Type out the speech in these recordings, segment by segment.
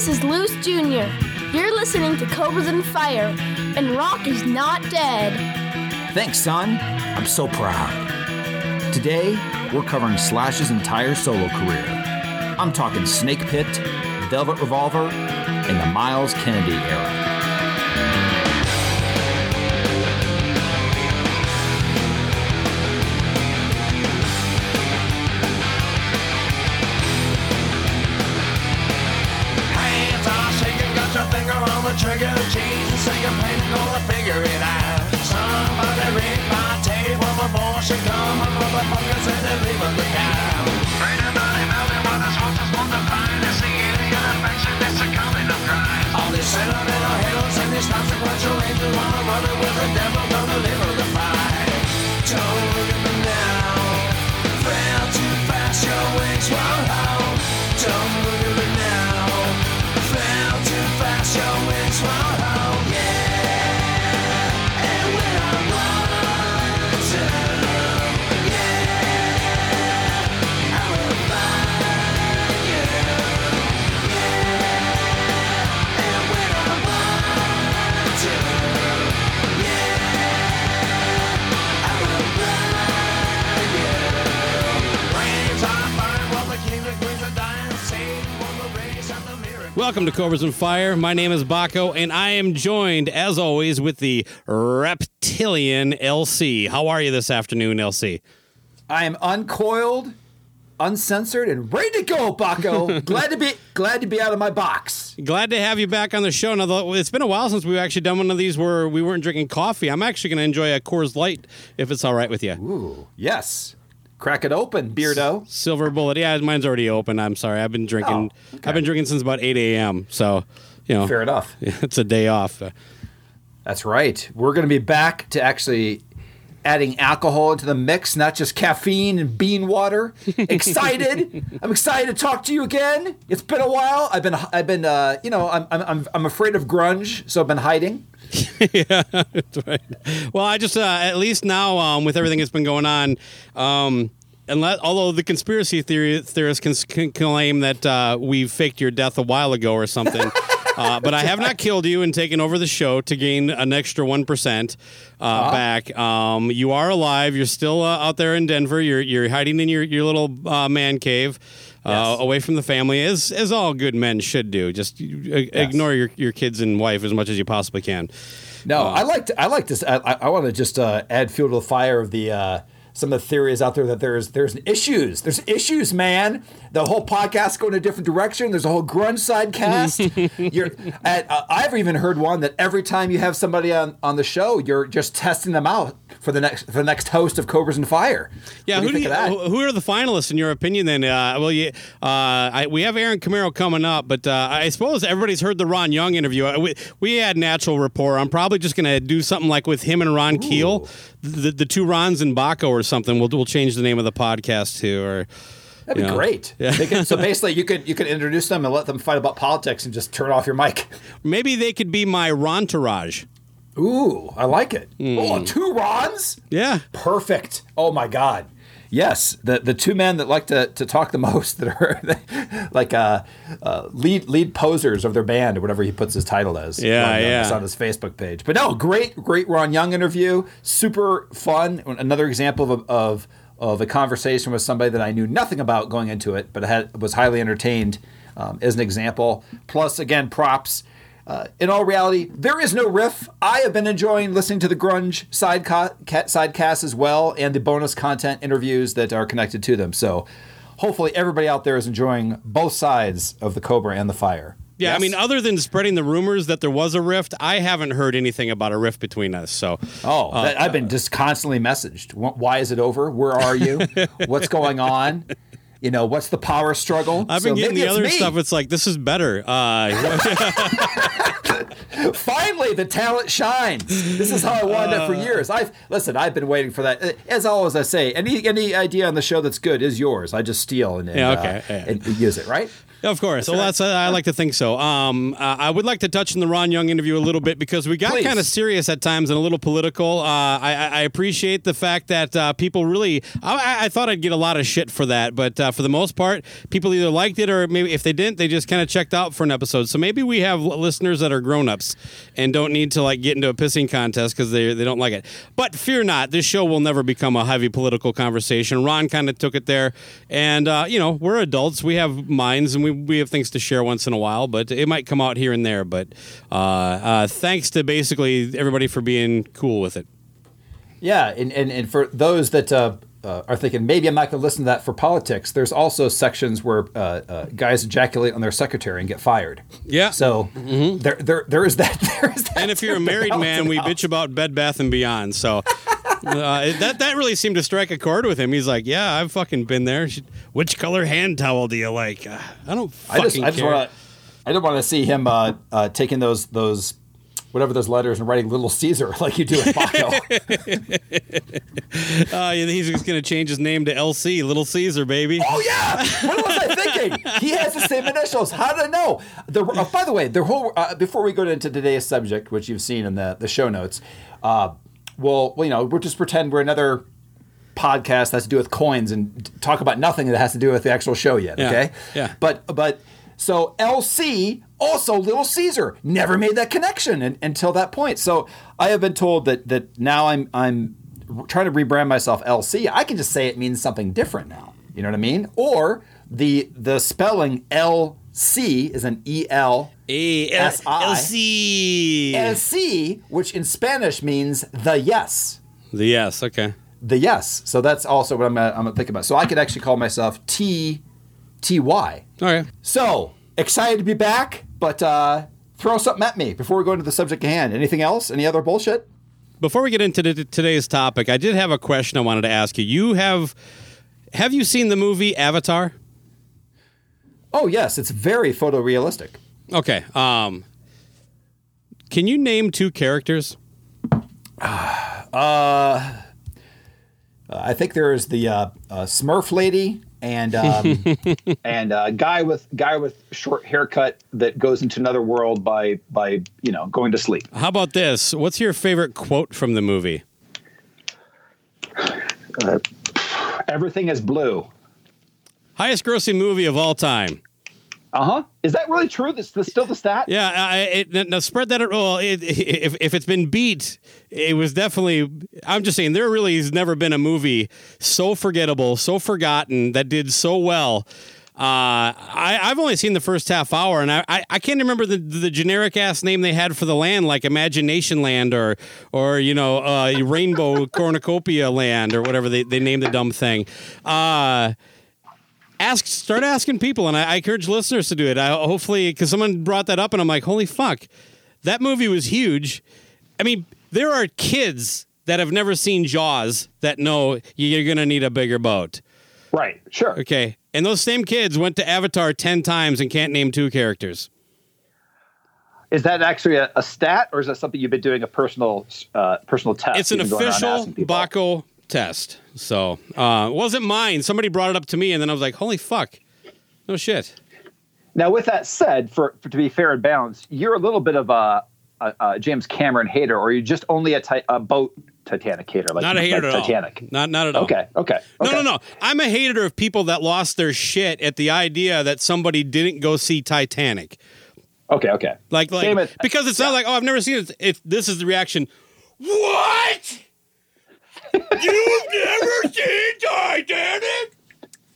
This is Luce Jr. You're listening to Cobras and Fire, and rock is not dead. Thanks, son. I'm so proud. Today, we're covering Slash's entire solo career. I'm talking Snake Pit, Velvet Revolver, and the Myles Kennedy era. Trigger. Jesus, say you're planning gonna figure it out. Somebody ring my table before she come. A motherfucker said to leave a look out. Ain't nobody melting, but the swamp just want to find. It's the alien infection that's succumbing to crime. All these sentimental heroes and these consequential angels wanna run it with the devil, Welcome to Cobras and Fire. My name is Baco, and I am joined, as always, with the reptilian LC. How are you this afternoon, LC? I am uncoiled, uncensored, and ready to go, Baco. glad to be glad to be out of my box. Glad to have you back on the show. Now, though, it's been a while since we've actually done one of these where we weren't drinking coffee. I'm actually going to enjoy a Coors Light if it's all right with you. Ooh, yes. Crack it open, Beardo. Silver Bullet. Yeah, mine's already open. I'm sorry. I've been drinking. Oh, okay. I've been drinking since about 8 a.m. So, you know, Fair enough. it's a day off. That's right. We're going to be back to actually adding alcohol into the mix, not just caffeine and bean water. Excited! I'm excited to talk to you again. It's been a while. I've been, I've been, uh, you know, I'm, I'm, I'm, I'm afraid of grunge, so I've been hiding. yeah, that's right. Well, I just uh, at least now um, with everything that's been going on, um, unless although the conspiracy theory theorists can, can claim that uh, we faked your death a while ago or something. Uh, but I have not killed you and taken over the show to gain an extra one percent uh, back. Um, you are alive. You're still uh, out there in Denver. You're you're hiding in your your little uh, man cave, uh, Yes. away from the family, as as all good men should do. Just uh, ignore your your kids and wife as much as you possibly can. No, I like to, I like this. I, I want to just uh, add fuel to the fire of the uh, some of the theories out there that there's there's issues. There's issues, man. The whole podcast going a different direction. There's a whole grunge side cast. you're, and, uh, I've even heard one that every time you have somebody on, on the show, you're just testing them out for the next for the next host of Cobras and Fire. Yeah, What do who, you do you, who are the finalists in your opinion? Then, uh, well, you, uh, I, we have Aaron Camaro coming up, but uh, I suppose everybody's heard the Ron Young interview. Uh, We, we had natural rapport. I'm probably just going to do something like with him and Ron Keel, the, the two Rons and Baco or something. We'll we'll change the name of the podcast to or. That'd be great. Yeah. They could- so basically, you could you could introduce them and let them fight about politics and just turn off your mic. Maybe they could be my Rontourage. Ooh, I like it. Hmm. Oh, two Rons? Yeah. Perfect. Oh my God. Yes, the the two men that like to, to talk the most that are like uh, uh, lead lead posers of their band or whatever he puts his title as. Yeah, on, uh, yeah. it's on his Facebook page. But no, great great Ron Young interview. Super fun. Another example of of of a conversation with somebody that I knew nothing about going into it, but had was highly entertained um, as an example. Plus, again, props. Uh, in all reality, there is no riff. I have been enjoying listening to the grunge side ca- ca- sidecast as well, and the bonus content interviews that are connected to them. So, hopefully, everybody out there is enjoying both sides of the Cobra and the Fire. Yeah, I mean, other than spreading the rumors that there was a rift, I haven't heard anything about a rift between us. So, Oh, that, I've been just constantly messaged. Why is it over? Where are you? What's going on? You know, what's the power struggle? I've been So getting the other me. stuff. It's like this is better. Uh, Finally, the talent shines. This is how I wanted Uh. it for years. I've listen. I've been waiting for that. Uh, As always, I say, any any idea on the show that's good is yours. I just steal and, and, Yeah, uh, yeah. and use it. Right? Of course. well, that's I like to think so. Um, uh, I would like to touch on the Ron Young interview a little bit because we got kind of serious at times and a little political. Uh, I, I appreciate the fact that uh, people really. I, I- I thought I'd get a lot of shit for that, but uh, for the most part, people either liked it or maybe if they didn't, they just kind of checked out for an episode. So maybe we have listeners that are grown ups and don't need to like get into a pissing contest because they they don't like it. But fear not, this show will never become a heavy political conversation. Ron kind of took it there, and uh, you know we're adults, we have minds, and we we have things to share once in a while. But it might come out here and there. But uh, uh, thanks to basically everybody for being cool with it. Yeah, and and, and for those that uh, are thinking maybe I'm not going to listen to that for politics, there's also sections where uh, uh, guys ejaculate on their secretary and get fired. Yeah. So there, there, there is that. There is that. And if you're a married man, we bitch about Bed Bath and Beyond. So uh, that that really seemed to strike a chord with him. He's like, "Yeah, I've fucking been there. Which color hand towel do you like? Uh, I don't fucking I just, I just care." want to, I don't want to see him uh, uh, taking those those. Whatever those letters and writing Little Caesar like you do in Baco. Uh, he's just gonna change his name to LC, Little Caesar, baby. Oh yeah, what was I thinking? He has the same initials. How did I know? The, uh, by the way, the whole uh, before we go into today's subject, which you've seen in the the show notes, uh, well, well, you know, we'll just pretend we're another podcast that has to do with coins and talk about nothing that has to do with the actual show yet. Yeah, Okay. yeah. But but so LC also Little Caesar never made that connection un- until that point. So I have been told that that now I'm I'm trying to rebrand myself LC. I can just say it means something different now. You know what I mean? Or the the spelling LC is an E L A S I. LC. LC, which in Spanish means the yes. The yes, okay. The yes. So that's also what I'm gonna, I'm gonna think about. So I could actually call myself T T Y. Okay. So excited to be back, but uh, throw something at me before we go into the subject at hand. Anything else? Any other bullshit? Before we get into the, today's topic, I did have a question I wanted to ask you. You have have you seen the movie Avatar? Oh yes, it's very photorealistic. Okay. Um Can you name two characters? Uh, I think there is the uh, uh, Smurf lady and um, and uh, guy with guy with short haircut that goes into another world by by you know going to sleep. How about this? What's your favorite quote from the movie? Everything is blue. Highest grossing movie of all time. Uh huh. Is that really true? That's, that's still the stat. Yeah, I, it, now spread that. Well, it, if if it's been beat, it was definitely. I'm just saying there really has never been a movie so forgettable, so forgotten that did so well. Uh, I, I've only seen the first half hour, and I, I, I can't remember the, the generic ass name they had for the land, like Imagination Land or or you know uh, Rainbow Cornucopia Land or whatever they, they named the dumb thing. Uh, ask start asking people and I, I encourage listeners to do it I, hopefully because someone brought that up and i'm like holy fuck that movie was huge i mean there are kids that have never seen jaws that know you're gonna need a bigger boat Right. Sure. okay and those same kids went to avatar 10 times and can't name two characters Is that actually a, a stat, or is that something you've been doing a personal uh, personal test? it's an You've been going around official baco test. So uh, it wasn't mine. Somebody brought it up to me, and then I was like, "Holy fuck, no shit." Now, with that said, for, for to be fair and balanced, you're a little bit of a, a, a James Cameron hater, or you're just only a, ti- a boat Titanic hater, like Not a hater like at Titanic. all. Not not at all. Okay, okay, No, okay. no, no. I'm a hater of people that lost their shit at the idea that somebody didn't go see Titanic. Okay, okay. Like, like Same because it's not like, oh, I've never seen it. If this is the reaction, what? You've never seen Titanic?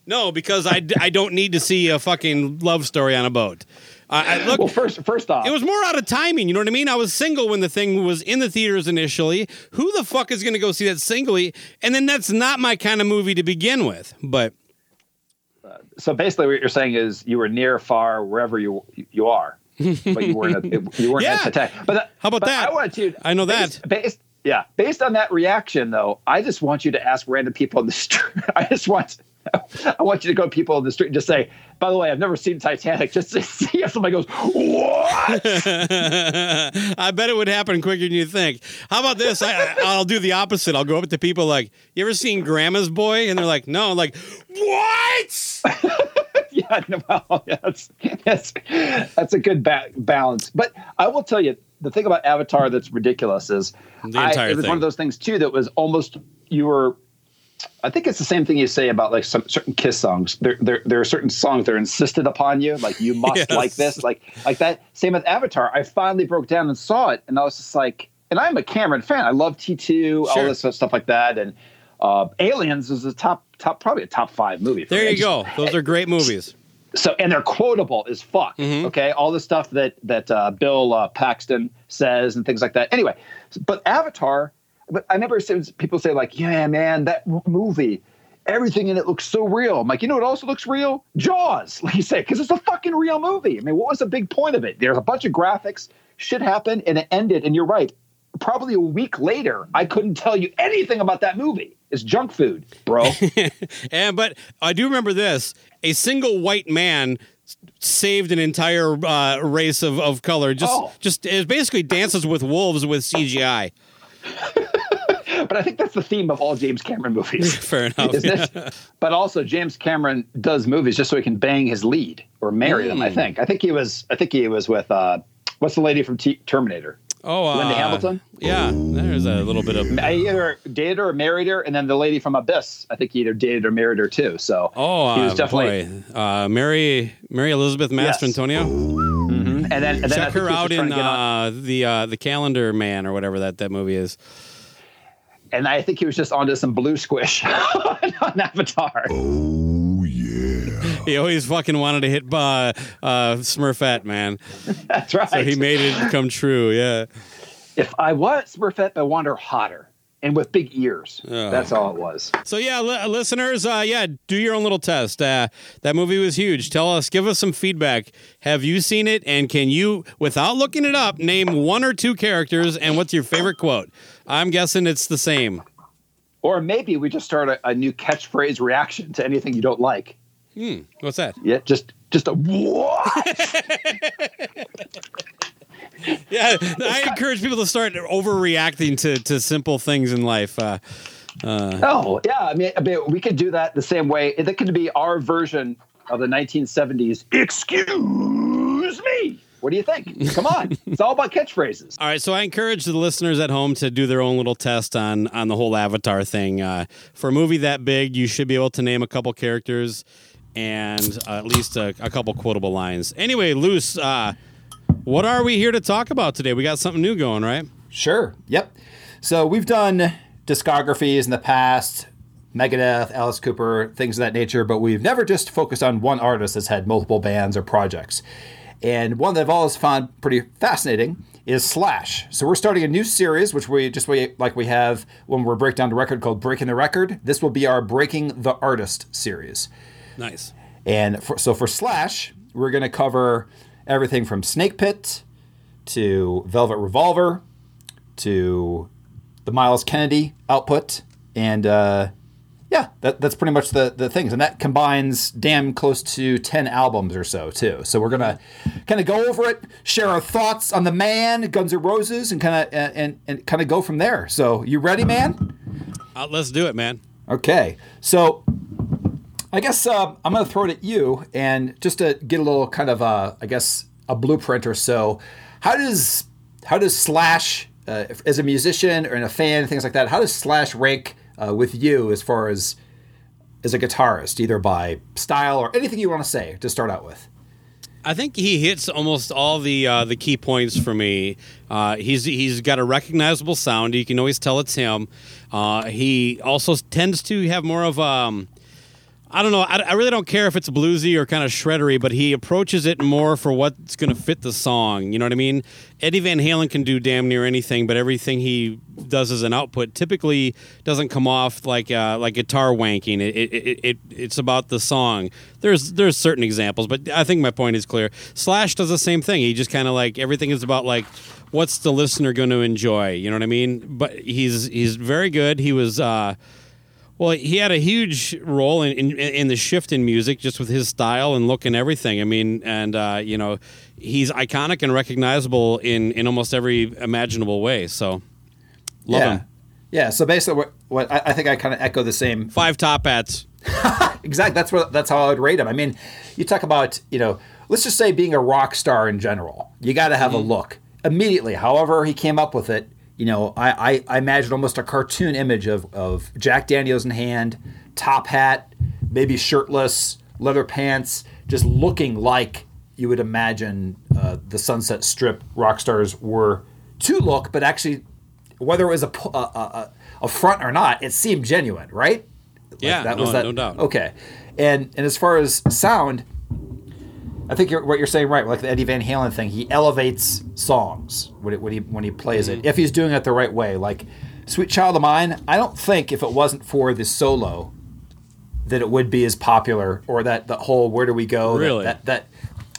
No, because I, I don't need to see a fucking love story on a boat. I, I look. Well, first, first off, It was more out of timing, you know what I mean? I was single when the thing was in the theaters initially. Who the fuck is going to go see that singly? And then that's not my kind of movie to begin with. But so basically, what you're saying is you were near, far, wherever you you are, but you weren't. A, you weren't Yeah. at Titanic. But How about but that? I want you. I know based, that. Based, yeah, based on that reaction, though, I just want you to ask random people in the street. I just want. I want you to go to people in the street and just say, by the way, I've never seen Titanic, just to see if somebody goes, What? I bet it would happen quicker than you think. How about this? I, I'll do the opposite. I'll go up to people like, "You ever seen Grandma's Boy?" And they're like, "No." I'm like, "What?" yeah, no, well, that's, that's that's a good ba- balance. But I will tell you, the thing about Avatar that's ridiculous is The I- it was thing. one of those things too that was almost you were. I think it's the same thing you say about like some certain Kiss songs. There, there, there are certain songs that are insisted upon you, like you must Yes. like this, like like that. Same with Avatar. I finally broke down and saw it, and I was just like, and I'm a Cameron fan. I love T two, all this stuff like that, and uh, Aliens is a top top probably a top five movie. There you just- go. Those are great movies. So and they're quotable as fuck. Mm-hmm. Okay, all the stuff that that uh, Bill uh, Paxton says and things like that. Anyway, but Avatar. But I never see people say like, "Yeah, man, that movie." Everything in it looks so real. I'm like, you know what also looks real? Jaws, like you say, because it's a fucking real movie. I mean, what was the big point of it? There's a bunch of graphics, shit happened, and it ended. And you're right. Probably a week later, I couldn't tell you anything about that movie. It's junk food, bro. And but I do remember this: a single white man saved an entire uh, race of, of color. Just Oh. just it basically dances with wolves with CGI. but I think that's the theme of all James Cameron movies. Fair enough. isn't? But also, James Cameron does movies just so he can bang his lead or marry them. I Hmm. think. I think he was. I think he was with. Uh, what's the lady from T- Terminator? Oh, uh, Linda Hamilton? Yeah, there's a little bit of. I either dated her or married her, and then the lady from Abyss. I think he either dated or married her too. So Oh, he was uh, definitely. boy. Uh, Mary Mary Elizabeth Master Yes. Antonio. And then, and then I Check think her out in to get on- uh, the uh, the Calendar Man or whatever that that movie is. and I think he was just onto some blue squish on Avatar. He always fucking wanted to hit uh, uh, Smurfette, man. That's right. So he made it come true. Yeah. if I was Smurfette, I want her hotter and with big ears. Oh. That's all it was. So yeah, li- listeners, uh, yeah, do your own little test. Uh, that movie was huge. Tell us, give us some feedback. Have you seen it? And can you, without looking it up, name one or two characters? And what's your favorite quote? I'm guessing it's the same. Or maybe we just start a, a new catchphrase reaction to anything you don't like. What's that? Yeah, just just a what? Yeah, I encourage people to start overreacting to to simple things in life. Uh, oh, yeah. I mean, I mean, we could do that the same way. That could be our version of the 1970s. Excuse me. What do you think? Come on, it's all about catchphrases. All right, so I encourage the listeners at home to do their own little test on on the whole Avatar thing. Uh, for a movie that big, you should be able to name a couple characters and uh, at least a, a couple quotable lines. Anyway, Luce, uh, what are we here to talk about today? We got something new going, right? Sure. Yep. So we've done discographies in the past, Megadeth, Alice Cooper, things of that nature, but we've never just focused on one artist that's had multiple bands or projects. And one that I've always found pretty fascinating is Slash. So we're starting a new series, which we just we, like we have when we're break down the record called Breaking the Record. This will be our Breaking the Artist series. Nice. And for, so for Slash, we're going to cover everything from Snake Pit to Velvet Revolver to the Myles Kennedy output. And uh, yeah, that, that's pretty much the, the things. And that combines damn close to 10 albums or so, too. So we're going to kind of go over it, share our thoughts on the man, Guns N' Roses, and kind of and, and kind of go from there. So you ready, man? Uh, let's do it, man. Okay, so I guess uh, I'm going to throw it at you, and just to get a little kind of, uh, I guess, a blueprint or so. How does how does Slash, uh, as a musician or in a fan, things like that, how does Slash rank uh, with you as far as as a guitarist, either by style or anything you want to say to start out with? I think he hits almost all the uh, the key points for me. Uh, he's he's got a recognizable sound. You can always tell it's him. Uh, he also tends to have more of um, I don't know. I, I really don't care if it's bluesy or kind of shreddery, but he approaches it more for what's going to fit the song. You know what I mean? Eddie Van Halen can do damn near anything, but everything he does as an output typically doesn't come off like uh, like guitar wanking. It, it, it, it it's about the song. There's there's certain examples, but I think my point is clear. Slash does the same thing. He just kind of like everything is about like what's the listener going to enjoy. You know what I mean? But he's he's very good. He was. Uh, well, he had a huge role in, in, in the shift in music, just with his style and look and everything. I mean, and uh, you know, he's iconic and recognizable in in almost every imaginable way. So, love yeah. him. Yeah. So basically, what, what I, I think I kind of echo the same. Five top hats. exactly. That's what. That's how I would rate him. I mean, you talk about you know, let's just say being a rock star in general. You got to have a look immediately. However, he came up with it. You know, I, I, I imagine almost a cartoon image of, of Jack Daniels in hand, top hat, maybe shirtless, leather pants, just looking like you would imagine uh, the Sunset Strip rock stars were to look, but actually, whether it was a, a, a, a front or not, it seemed genuine, right? Like, Yeah, no- no doubt. Okay, and and as far as sound, I think you're, what you're saying right, like the Eddie Van Halen thing. He elevates songs when, it, when he when he plays Mm-hmm. it, if he's doing it the right way. Like "Sweet Child of Mine," I don't think if it wasn't for the solo, that it would be as popular, or that the whole "Where Do We Go?" that- Really? that, that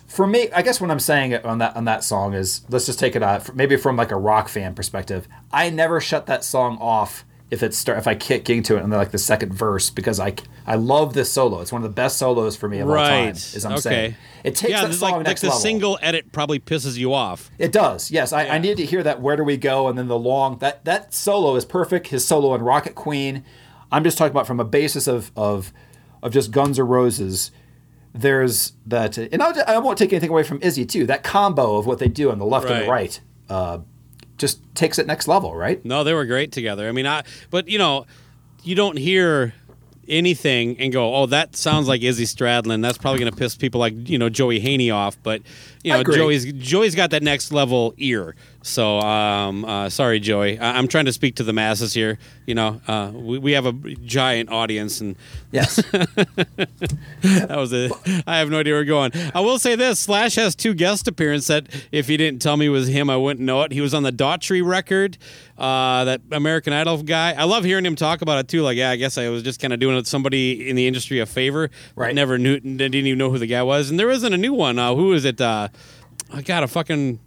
for me, I guess what I'm saying on that on that song is let's just take it out maybe from like a rock fan perspective. I never shut that song off if it's start if I kick into it in like the second verse because I I love this solo. It's one of the best solos for me of all time. Right. Is I'm okay. saying it takes yeah, that this is song like, like next the level. single edit probably pisses you off. It does. Yes, I, I need to hear that. Where do we go? And then the long that that solo is perfect. His solo in Rocket Queen. I'm just talking about from a basis of of of just Guns N' Roses. There's that, and I won't take anything away from Izzy too. That combo of what they do on the left and the Right. right, uh, just takes it next level, right? No, they were great together. I mean, I but you know, you don't hear anything and go, "Oh, that sounds like Izzy Stradlin." That's probably going to piss people like you know Joey Haney off. But you know. Joey's Joey's got that next level ear. So, um, uh, sorry, Joey. I- I'm trying to speak to the masses here. You know, uh, we, we have a giant audience, and Yes. that was it. I have no idea where we're going. I will say this: Slash has two guest appearances that, if he didn't tell me was him, I wouldn't know it. He was on the Daughtry record, uh, that American Idol guy. I love hearing him talk about it too. Like, yeah, I guess I was just kind of doing somebody in the industry a favor. Right. Never knew, didn't even know who the guy was. And there isn't a new one. Uh, who is it? Uh, I got a fucking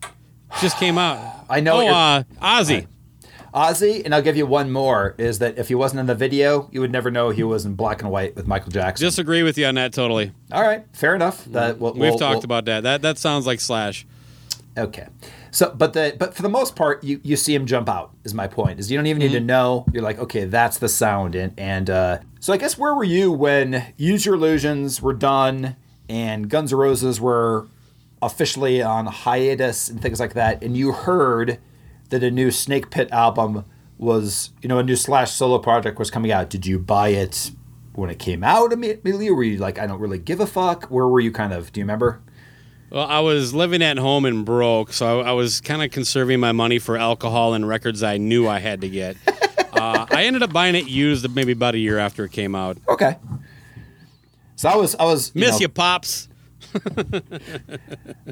just came out. I know Oh, uh, Ozzy. Ozzy, and I'll give you one more: is that if he wasn't in the video, you would never know he was in black and white with Michael Jackson. Disagree with you on that totally. All right, fair enough. That we'll, We've we'll- talked we'll- about that. That that sounds like Slash. Okay. So, but the but for the most part, you you see him jump out. Is my point? Is you don't even Mm-hmm. need to know. You're like, okay, that's the sound. And and uh, so I guess where were you when Use Your Illusions were done and Guns N' Roses were officially on hiatus and things like that, and you heard that a new Snake Pit album was, you know, a new Slash solo project was coming out. Did you buy it when it came out immediately, or were you like, I don't really give a fuck? Where were you kind of? Do you remember? Well, I was living at home and broke, so I, I was kind of conserving my money for alcohol and records I knew I had to get. uh, I ended up buying it used maybe about a year after it came out. Okay. So I was I was Miss know, you, pops.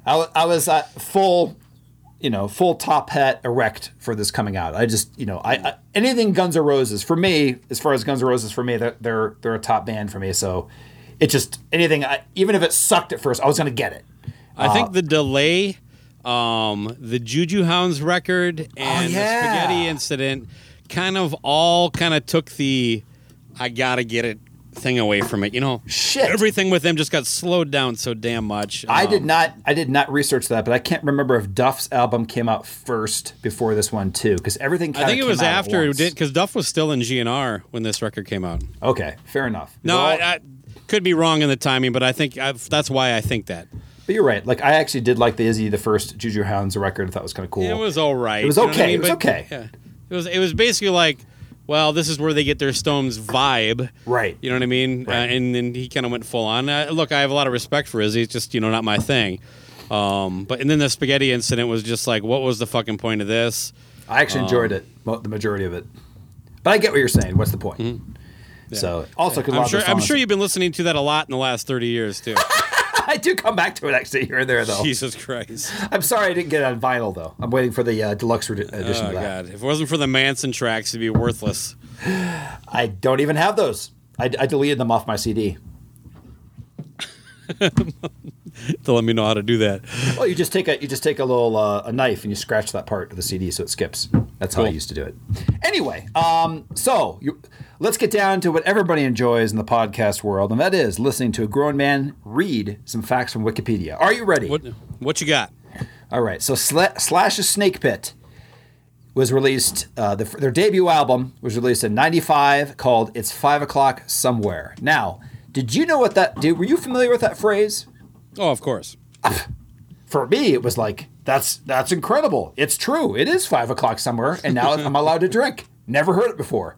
I, I was uh, full, you know, full top hat erect for this coming out. I just, you know, I, I anything Guns N' Roses for me, as far as Guns N' Roses for me, they're they're, they're a top band for me. So it just anything, I, even if it sucked at first, I was gonna get it. I think the delay, um, the Juju Hounds record, and Oh, yeah. the Spaghetti Incident kind of all kind of took the I gotta get it thing away from it. You know, Shit. Everything with them just got slowed down so damn much. I did Um, not. I did not research that, but I can't remember if Duff's album came out first before this one too, because everything. I think it was after it did because Duff was still in GNR when this record came out. Okay, fair enough. No, I, I could be wrong in the timing, but I think i that's why I think that but you're right. Like I actually did like the Izzy, the first Juju Hounds record. I thought was kind of cool. it was all right. It was you know I okay, mean? it was But, okay. Yeah, it was. It was basically like, well, this is where they get their Stones vibe. Right. You know what I mean? Right. Uh, and then he kind of went full on. Uh, look, I have a lot of respect for Izzy. It's just you know not my thing. Um, but and then the spaghetti incident was just like, what was the fucking point of this? I actually enjoyed it, the majority of it. But I get what you're saying. What's the point? So also, lot I'm sure. I'm sure you've been listening to that a lot in the last 30 years too. I do come back to it actually here and there though. Jesus Christ. I'm sorry I didn't get it on vinyl though. I'm waiting for the uh, deluxe edi- edition Oh. God! If it wasn't for the Manson tracks, it'd be worthless. I don't even have those. I, I deleted them off my CD. To let me know how to do that. Well, you just take a you just take a little uh, a knife and you scratch that part of the CD so it skips. That's how I used to do it. Anyway, um, so you, let's get down to what everybody enjoys in the podcast world, and that is listening to a grown man read some facts from Wikipedia. Are you ready? What What you got? All right. So Sla- Slash's Snake Pit was released. Uh, the, their debut album was released in '95, called "It's Five O'clock Somewhere." Now, did you know what that? Did, were you familiar with that phrase? Oh, of course. For me, it was like that's that's incredible. It's true. It is five o'clock somewhere, and now I'm allowed to drink. Never heard it before.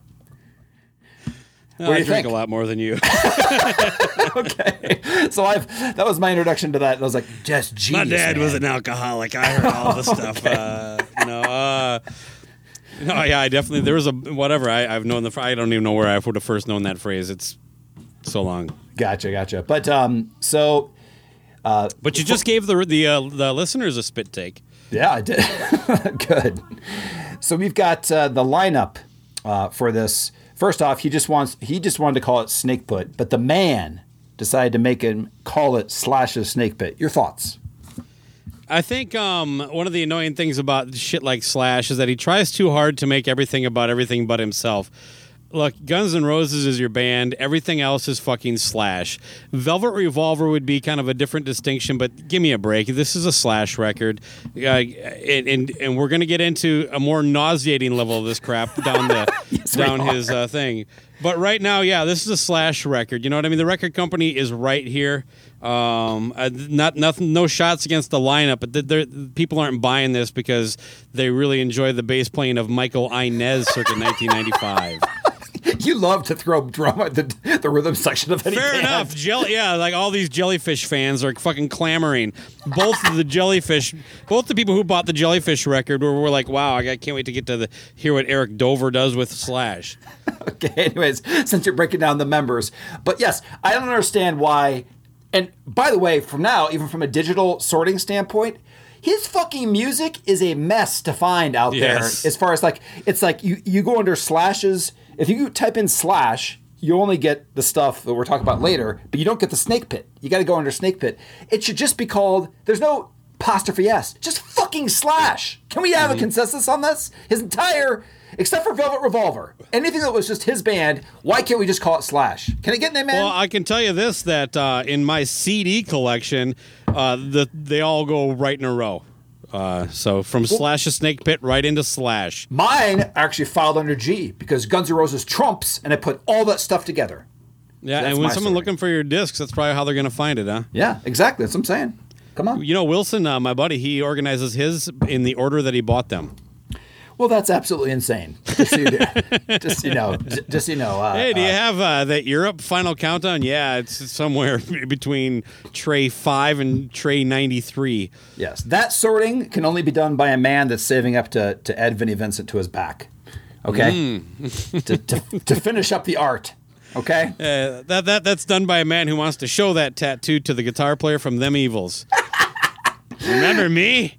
I do you drink think? a lot more than you. okay, so I've that was my introduction to that. And I was like, just Jesus. My dad man. was an alcoholic. I heard all the stuff. Uh, you know. Uh, no, yeah, I definitely. There was a whatever. I, I've known the. I don't even know where I would have first known that phrase. It's so long. Gotcha, gotcha. But um, so uh, But you just gave the the uh, the listeners a spit take. Yeah, I did. Good. So we've got uh, the lineup uh, for this. First off, he just wants he just wanted to call it Snake Pit, but the man decided to make him call it Slash's Snake Pit. Your thoughts? I think um, one of the annoying things about shit like Slash is that he tries too hard to make everything about everything but himself. Look, Guns N' Roses is your band. Everything else is fucking Slash. Velvet Revolver would be kind of a different distinction, but give me a break. This is a Slash record, uh, and, and and we're gonna get into a more nauseating level of this crap down the down his uh, thing. But right now, yeah, this is a Slash record. You know what I mean? The record company is right here. Um, uh, not nothing, no shots against the lineup, but people aren't buying this because they really enjoy the bass playing of Michael Inez circa 1995. You love to throw drama at the, the rhythm section of any Fair band. enough. Jelly, yeah, like all these jellyfish fans are fucking clamoring. Both of the jellyfish, both the people who bought the jellyfish record were, were like, "Wow, I can't wait to get to the hear what Eric Dover does with Slash." Okay, anyways, since you're breaking down the members. But yes, I don't understand why. And by the way, from now, even from a digital sorting standpoint, his fucking music is a mess to find out Yes. there. As far as like, it's like you, you go under slashes. If you type in slash, you only get the stuff that we're talking about later, but you don't get the snake pit. You got to go under snake pit. It should just be called, there's no apostrophe S, just fucking slash. Can we have a consensus on this? His entire, except for Velvet Revolver, anything that was just his band, why can't we just call it slash? Can I get an amen? Well, I can tell you this: that uh, in my CD collection, uh, the they all go right in a row. Uh, so from Slash to Snake Pit right into Slash. Mine actually filed under G because Guns N' Roses trumps, and I put all that stuff together. Yeah, That's and when someone story. looking for your discs, that's probably how they're going to find it, huh? Yeah, exactly. That's what I'm saying. Come on. You know, Wilson, uh, my buddy, he organizes his in the order that he bought them. Well, that's absolutely insane. Just so you, just you know, j- just you know. Uh, Hey, do you uh, have uh, that Europe final countdown? Yeah, it's somewhere between tray five and tray ninety three. yes, that sorting can only be done by a man that's saving up to to add Vinnie Vincent to his back. Okay, to, to to finish up the art. Okay. Uh, that that that's done by a man who wants to show that tattoo to the guitar player from Them Evils. Remember me?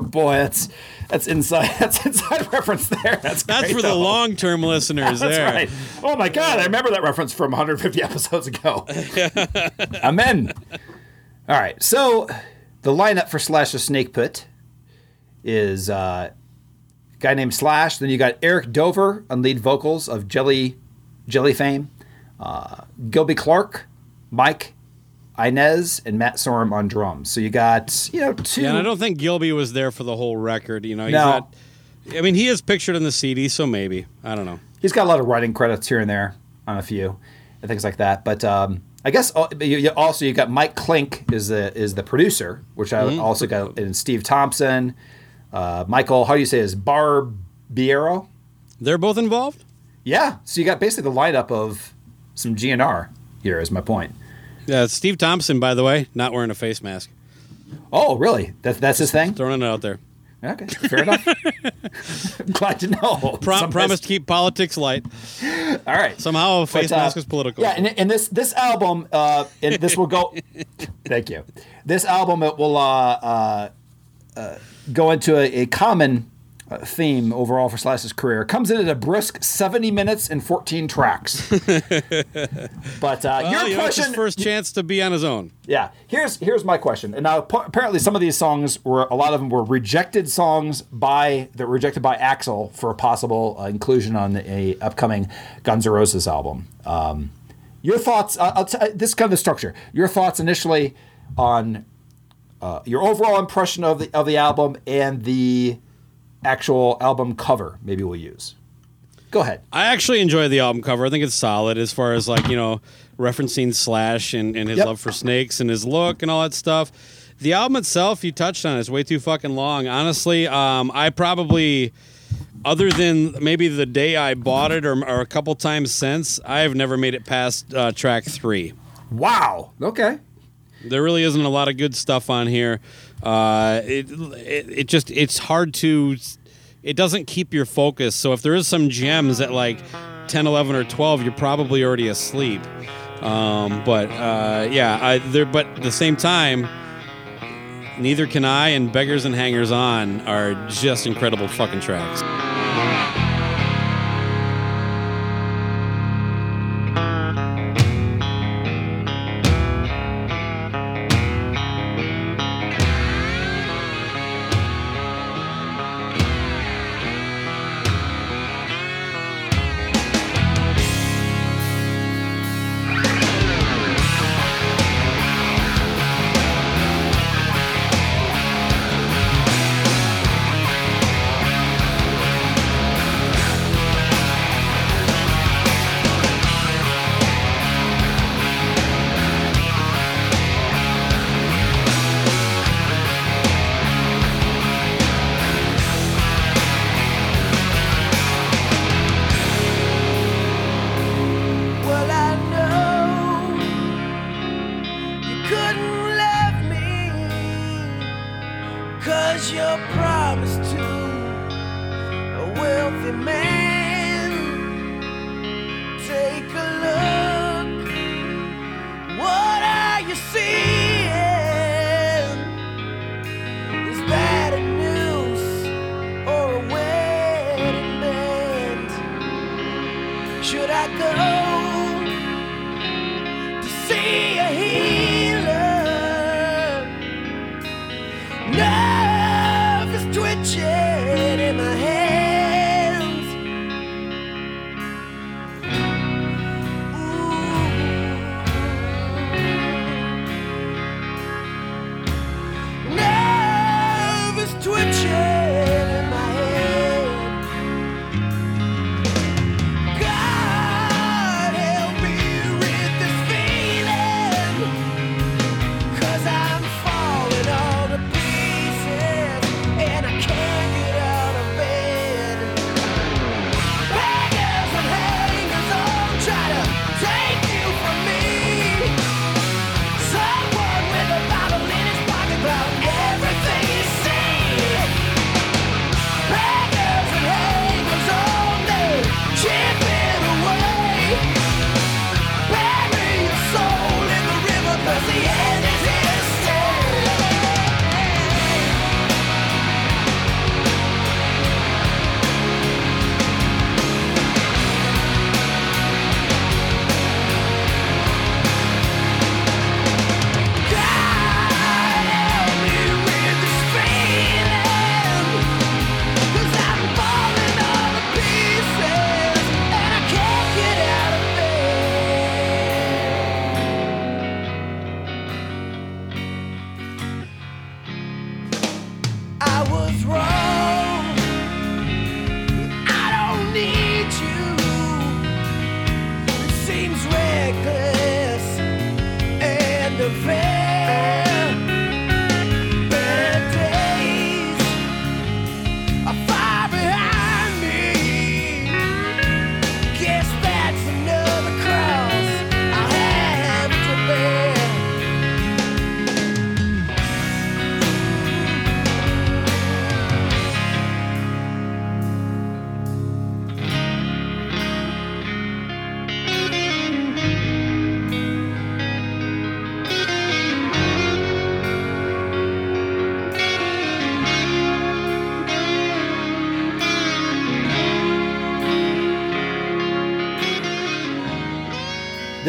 Boy, that's that's inside. That's inside reference there. That's That's great, for the long term listeners That's there. right. Oh my God, I remember that reference from 150 episodes ago. Amen. All right, so the lineup for Slash's Snake Pit is uh, a guy named Slash. Then you got Eric Dover on lead vocals of Jelly Jelly fame. uh, Gilby Clarke, Mike Inez, and Matt Sorum on drums. So you got you know two. Yeah, and I don't think Gilby was there for the whole record. You know, he's No. not. I mean, he is pictured in the CD, so maybe I don't know. he's got a lot of writing credits here and there on a few and things like that. But um, I guess al- but you, you also you got Mike Clink is the is the producer, which I also got and Steve Thompson, uh, Michael. How do you say is Barbiero? They're both involved. Yeah, so you got basically the lineup of some GNR. Here is my point. Yeah, Steve Thompson, by the way, not wearing a face mask. Oh, really? That's that's his thing. Throwing it out there. Okay, fair enough. Glad to know. Pro- promise to keep politics light. All right. Somehow a face But, uh, mask is political. Yeah, and, and this this album, uh, and this will go. thank you. This album it will uh, uh, uh, go into a, a common theme overall for Slash's career. Comes in at a brisk seventy minutes and fourteen tracks. but uh, Well, your you know, it's his first chance to be on his own. yeah. Here's here's my question. And now apparently some of these songs were a lot of them were rejected songs by that were rejected by Axl for a possible uh, inclusion on a upcoming Guns N' Roses album. Um, your thoughts? Uh, t- this is kind of the structure. Your thoughts initially on uh, your overall impression of the of the album and the actual album cover. Maybe we'll use. Go ahead. I actually enjoy the album cover. I think it's solid as far as like, you know, referencing Slash and, and his Yep. love for snakes and his look and all that stuff. The album itself, you touched on, it, it's way too fucking long. Honestly, um, I probably, other than maybe the day I bought it or, or a couple times since, I have never made it past uh, track three. Wow. Okay. There really isn't a lot of good stuff on here. Uh, it, it it just it's hard to it doesn't keep your focus. So if there is some gems at like 10, 11, or 12, you're probably already asleep. Um, but uh, yeah, I, there. But at the same time, neither can I. And beggars and hangers on are just incredible fucking tracks.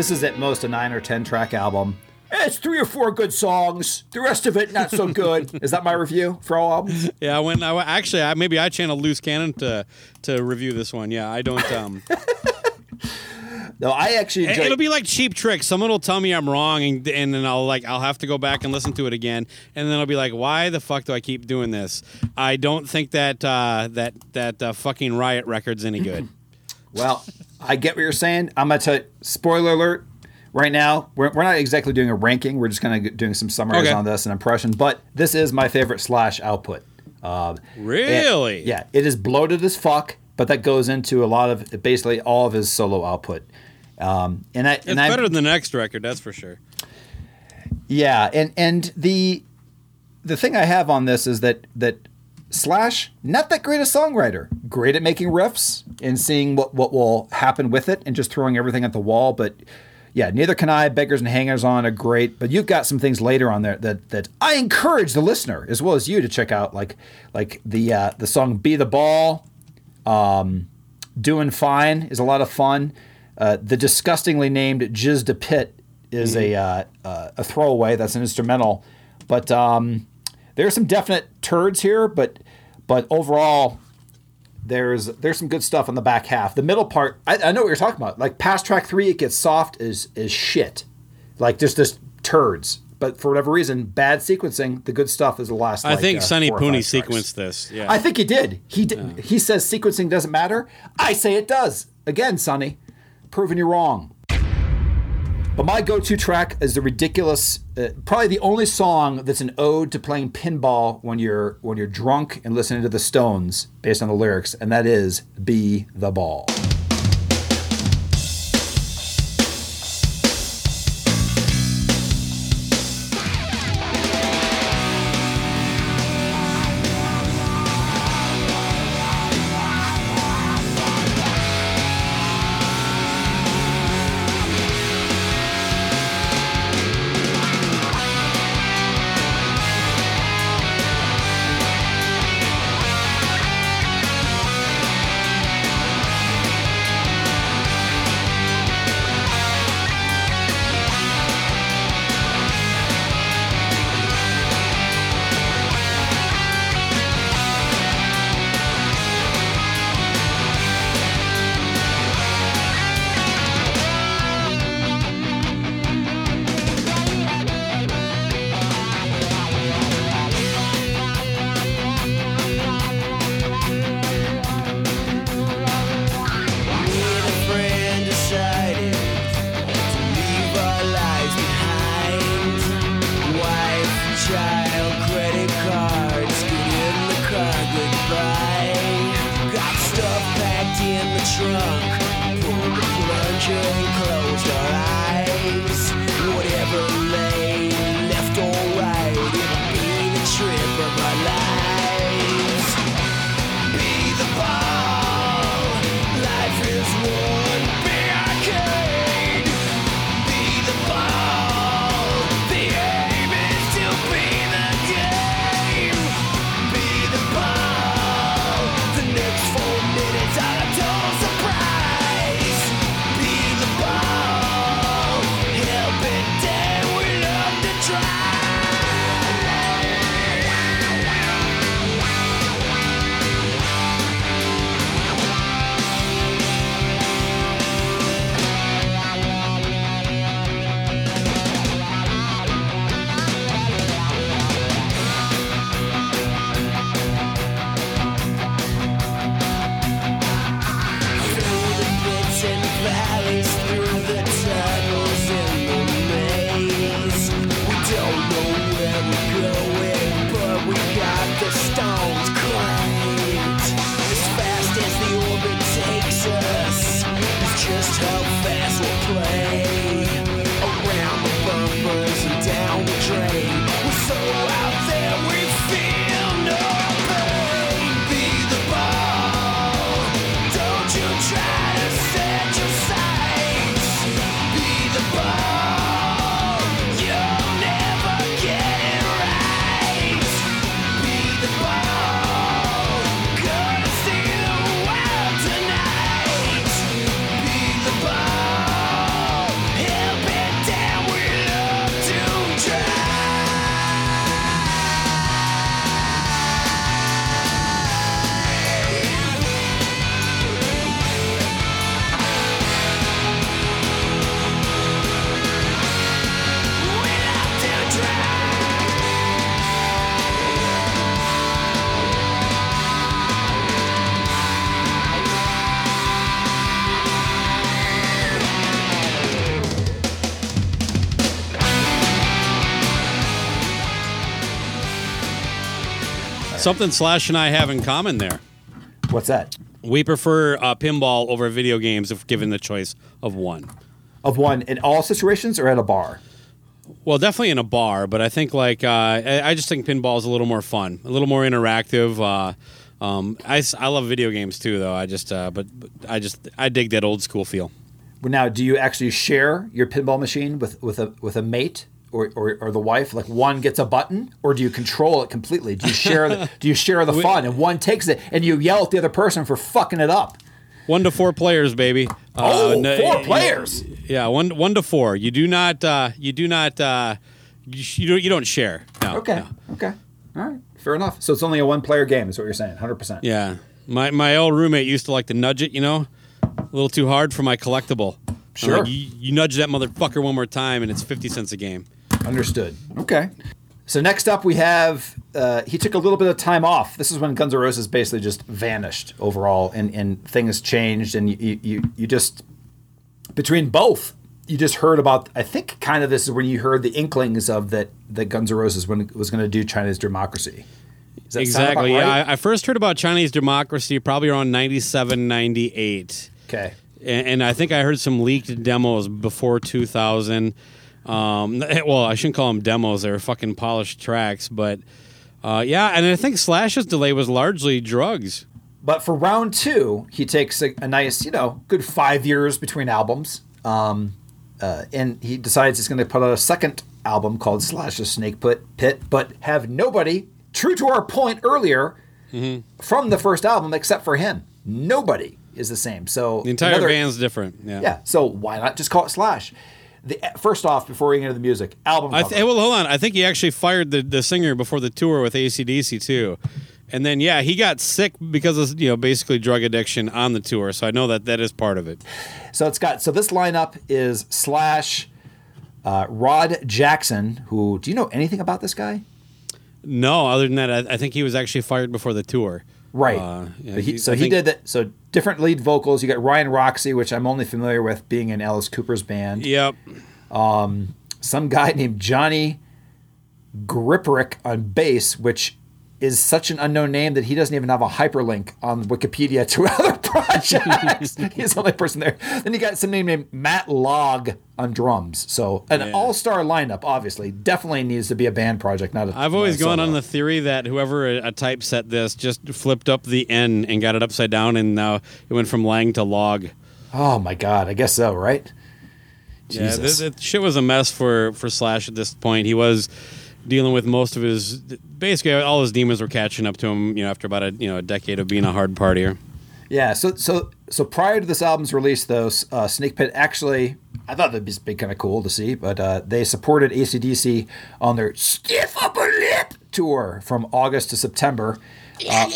This is at most a nine or ten track album. It's three or four good songs. The rest of it not so good. is that my review for all albums? Yeah, when I actually I, maybe I channeled loose cannon to to review this one. Yeah, I don't. Um, No, I actually enjoy. it'll be like cheap tricks. Someone will tell me I'm wrong, and, and then I'll like I'll have to go back and listen to it again, and then I'll be like, why the fuck do I keep doing this? I don't think that uh, that that uh, fucking Riot record's any good. Well, I get what you're saying. I'm gonna tell you, spoiler alert. Right now, we're, we're not exactly doing a ranking. We're just kind of doing some summaries Okay. on this and impression. But this is my favorite Slash output. Um, Really? and- yeah, it is bloated as fuck, but that goes into a lot of basically all of his solo output. Um, and I It's and I, better than the next record, that's for sure. Yeah, and and the the thing I have on this is that that Slash not that great a songwriter, great at making riffs and seeing what what will happen with it and just throwing everything at the wall. But yeah, neither can I. Beggars and Hangers On are great, but you've got some things later on there that that I encourage the listener as well as you to check out, like like the uh, the song "Be the Ball." Um, Doing Fine is a lot of fun. Uh, the disgustingly named Jizz de Pit is a uh, uh, a throwaway. That's an instrumental, but um, there are some definite turds here. But but overall, there's there's some good stuff on the back half. The middle part, I, I know what you're talking about. Like past track three, it gets soft as is shit, like just just turds. But for whatever reason, bad sequencing. The good stuff is the last. I like, think uh, Sonny Pooney sequenced this. Yeah. I think he did. He did. He says sequencing doesn't matter. I say it does. Again, Sonny, proving you wrong. But my go-to track is the ridiculous, uh, probably the only song that's an ode to playing pinball when you're when you're drunk and listening to the Stones, based on the lyrics, and that is "Be the Ball." Something Slash and I have in common there. What's that? We prefer uh, pinball over video games if given the choice of one. Of one in all situations or at a bar? Well, definitely in a bar, but I think like uh, I, I just think pinball is a little more fun, a little more interactive. Uh, um, I, I love video games too, though. I just uh, but, but I just I dig that old school feel. Well, now, do you actually share your pinball machine with, with a with a mate or, or, or the wife? Like one gets a button, or do you control it completely? Do you share the, do you share the fun and one takes it and you yell at the other person for fucking it up? One to four players, baby. Oh, no- four players. Yeah, one one to four. You do not uh, you do not uh, you, don't you don't share. No, Okay, no. okay, all right, fair enough. So it's only a one player game, is what you're saying, hundred percent. Yeah, my my old roommate used to like to nudge it. You know, a little too hard for my collectible. Sure. like, you, you nudge that motherfucker one more time, and it's fifty cents a game. Understood. Okay. So next up, we have uh, he took a little bit of time off. This is when Guns N' Roses basically just vanished overall, and, and things changed, and you, you you just between both, you just heard about. I think kind of this is when you heard the inklings of that that Guns N' Roses when was going to do Chinese democracy. Does that sound Exactly. about Yeah, right? I, I first heard about Chinese democracy probably around 97, 98. okay. and, and I think I heard some leaked demos before 2000. Um, well, I shouldn't call them demos; they're fucking polished tracks. But uh, yeah, and I think Slash's delay was largely drugs. But for round two, he takes a, a nice, you know, good five years between albums. Um, uh, and he decides he's going to put out a second album called Slash the Snake Pit, Pit, but have nobody, true to our point earlier, from the first album except for him. Nobody is the same. So The entire another- band's different. Yeah. Yeah. So why not just call it Slash? The, first off, before we get into the music, album I cover. th- well, hold on. I think he actually fired the, the singer before the tour with ACDC too. And then yeah, he got sick because of you know basically drug addiction on the tour. So I know that that is part of it. So it's got so this lineup is Slash, uh, Rod Jackson. Who do you know anything about this guy? No, other than that, I, I think he was actually fired before the tour. Right. Uh, yeah, he, so I he think- did that. So different lead vocals. You got Ryan Roxie, which I'm only familiar with being in Alice Cooper's band. Yep. Some guy named Johnny Griparic on bass, which is such an unknown name that he doesn't even have a hyperlink on Wikipedia to other projects. He's the only person there. Then you got some name named Matt Laug on drums. So an Yeah. all-star lineup, obviously, definitely needs to be a band project, not a. I've always gone on the theory that whoever a, a typeset this just flipped up the N and got it upside down, and now it went from lang to log. Oh my god, I guess so, right? Yeah, Jesus. this, it, shit was a mess for for Slash at this point. He was dealing with most of his basically all his demons were catching up to him. You know, after about a you know a decade of being a hard partier. Yeah, so so so prior to this album's release, though, uh, Snake Pit actually, I thought that'd be kind of cool to see, but uh, they supported ACDC on their Stiff Upper Lip tour from August to September. Uh,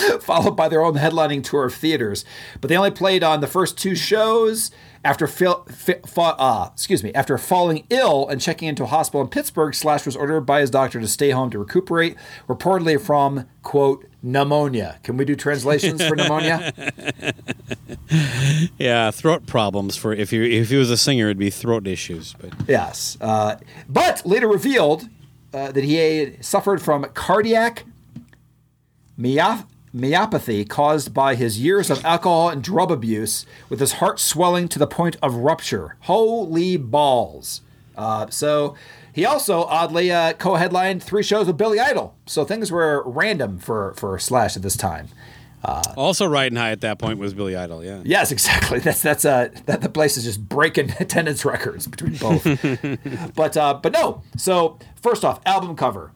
followed by their own headlining tour of theaters. But they only played on the first two shows after fi- fa- uh, excuse me after falling ill and checking into a hospital in Pittsburgh. Slash was ordered by his doctor to stay home to recuperate, reportedly from quote pneumonia. Can we do translations for pneumonia? Yeah, throat problems for if you if he was a singer, it'd be throat issues. But Yes, uh, but later revealed uh, that he had suffered from cardiac myop- myopathy caused by his years of alcohol and drug abuse, with his heart swelling to the point of rupture. Holy balls! Uh, so he also oddly uh, co-headlined three shows with Billy Idol. So things were random for for Slash at this time. also riding high at that point was Billy Idol. Yeah. Yes, exactly. That's that's uh that the place is just breaking attendance records between both. but uh but no. So first off, album cover.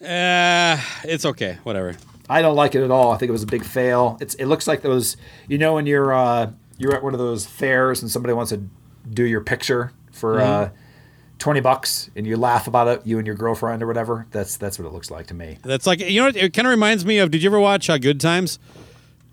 Uh, it's okay. Whatever. I don't like it at all. I think it was a big fail. It's it looks like those you know when you're uh you're at one of those fairs and somebody wants to do your picture for uh 20 bucks and you laugh about it, you and your girlfriend or whatever. That's that's what it looks like to me. That's like you know. It kind of reminds me of. Did you ever watch uh, Good Times?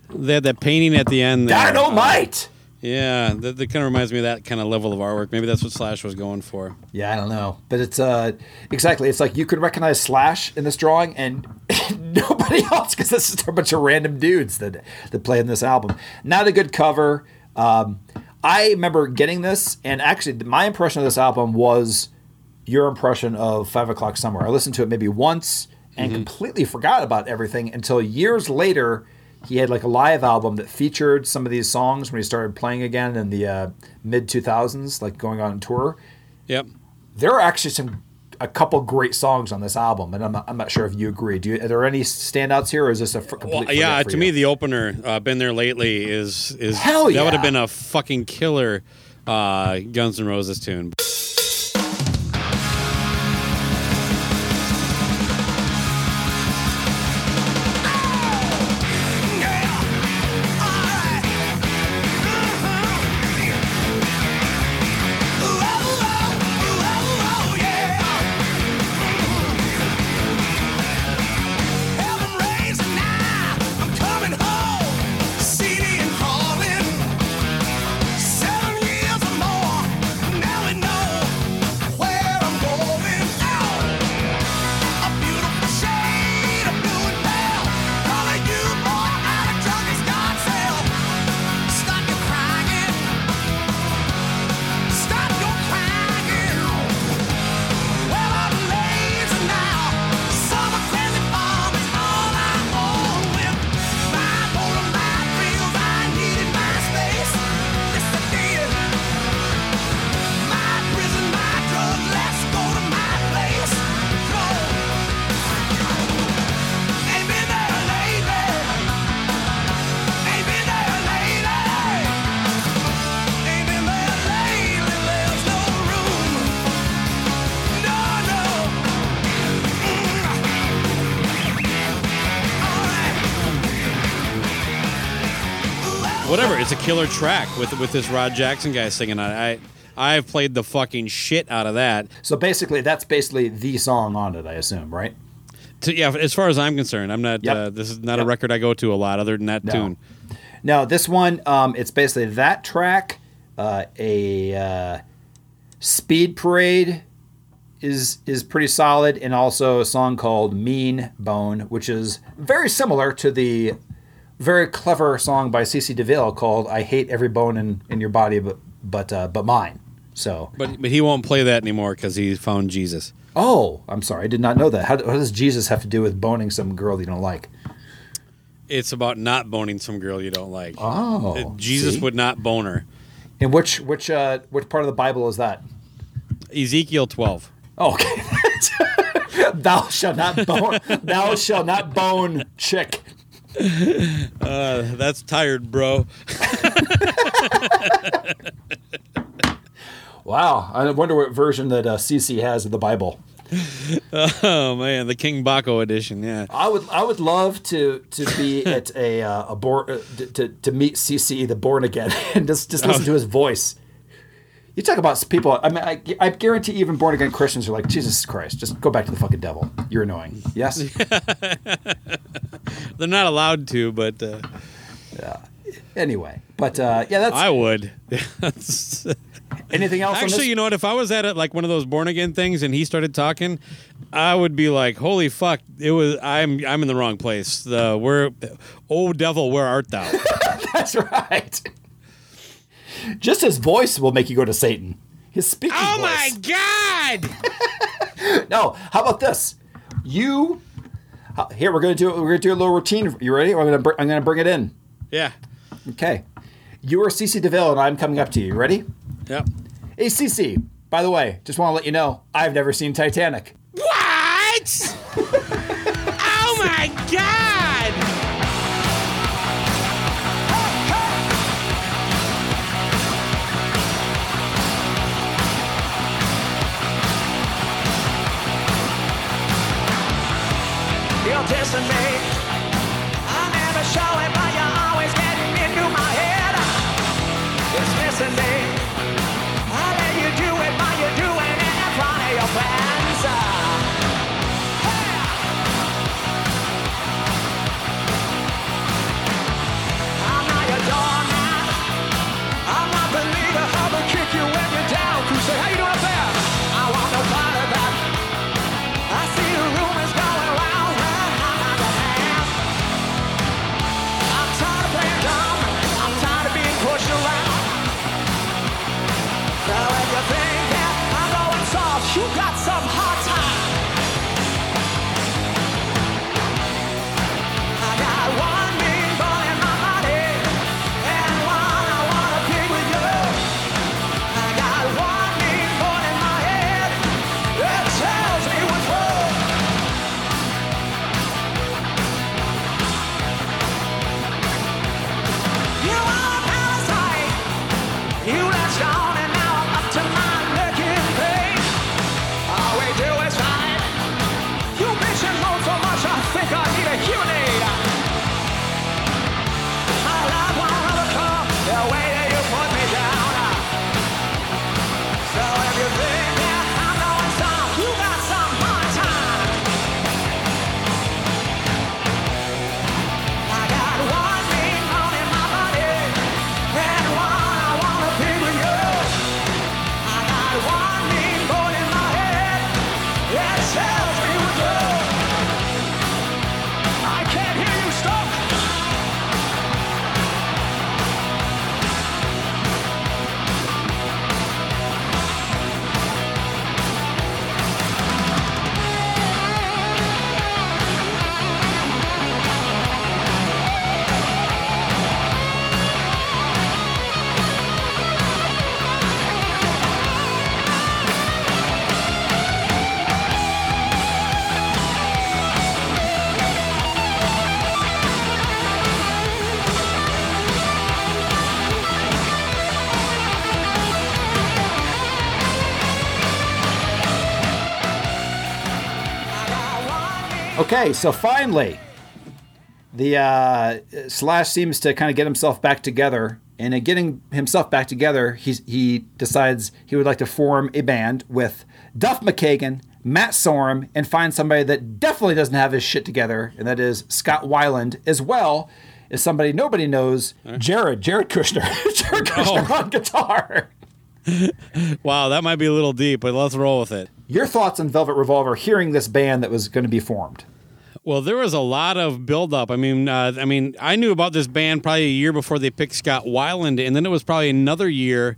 They had that painting at the end. there. Dynamite. Yeah, that, that kind of reminds me of that kind of level of artwork. Maybe that's what Slash was going for. Yeah, I don't know, but it's uh exactly. It's like you could recognize Slash in this drawing and nobody else because this is a bunch of random dudes that that play in this album. Not a good cover. Um, I remember getting this, and actually, my impression of this album was your impression of Five O'clock Somewhere. I listened to it maybe once and completely forgot about everything until years later. He had like a live album that featured some of these songs when he started playing again in the uh, mid 2000s, like going on tour. Yep. There are actually some a couple great songs on this album, and I'm not, I'm not sure if you agree. Do you, are there any standouts here, or is this a f- complete? Well, yeah, to you? me, the opener, uh, "Been There Lately," is is Hell that yeah. would have been a fucking killer uh, Guns N' Roses tune. Killer track with with this Rod Jackson guy singing on it. I I've played the fucking shit out of that. So basically, that's basically the song on it. I assume, right? To, yeah, as far as I'm concerned, I'm not. Yep. Uh, this is not Yep. a record I go to a lot, other than that No. tune. No, this one, um, it's basically that track, uh, a uh, Speed Parade is is pretty solid, and also a song called Mean Bone, which is very similar to the very clever song by CC DeVille called "I Hate Every Bone in, in Your Body, but but uh, but mine." So, But but he won't play that anymore because he found Jesus. oh, I'm sorry, I did not know that. How, what does Jesus have to do with boning some girl you don't like? It's about not boning some girl you don't like. Oh, Uh, Jesus see? would not bone her. And which which uh, which part of the Bible is that? Ezekiel 12. Oh, okay. thou shalt not bone. thou shalt not bone chick. Uh, that's tired, bro. Wow, I wonder what version that uh, CC has of the Bible. Oh man, the King Baco edition. Yeah. I would I would love to to be at a uh, a bor- uh, to- to to meet CC the born again and just just listen to his voice. You talk about people. I mean, I, I guarantee even born again Christians are like Jesus Christ. Just go back to the fucking devil. You're annoying. Yes. They're not allowed to, but uh, anyway, but uh, yeah, that's I would. anything else. Actually, you know what? If I was at it like one of those born again things and he started talking, I would be like, "Holy fuck! It was I'm I'm in the wrong place. The where, oh devil, where art thou?" That's right. Just his voice will make you go to Satan. His speaking oh voice. my god! No, how about this? You here we're gonna do we're gonna do a little routine. You ready? I'm gonna br- I'm gonna bring it in. Yeah. Okay. You are CC DeVille, and I'm coming up to you. You Ready? Yep. Hey CC. By the way, just want to let you know I've never seen Titanic. What? oh my god! Dissing me. I never show it, Okay, so finally, the uh, Slash seems to kind of get himself back together, and in getting himself back together, he's, he decides he would like to form a band with Duff McKagan, Matt Sorum, and find somebody that definitely doesn't have his shit together, and that is Scott Weiland, as well as somebody nobody knows, Jared, Jared Kushner, Jared Kushner on guitar. Wow, that might be a little deep, but let's roll with it. Your thoughts on Velvet Revolver hearing this band that was going to be formed? Well, there was a lot of buildup. I mean, uh, I mean, I knew about this band probably a year before they picked Scott Weiland, and then it was probably another year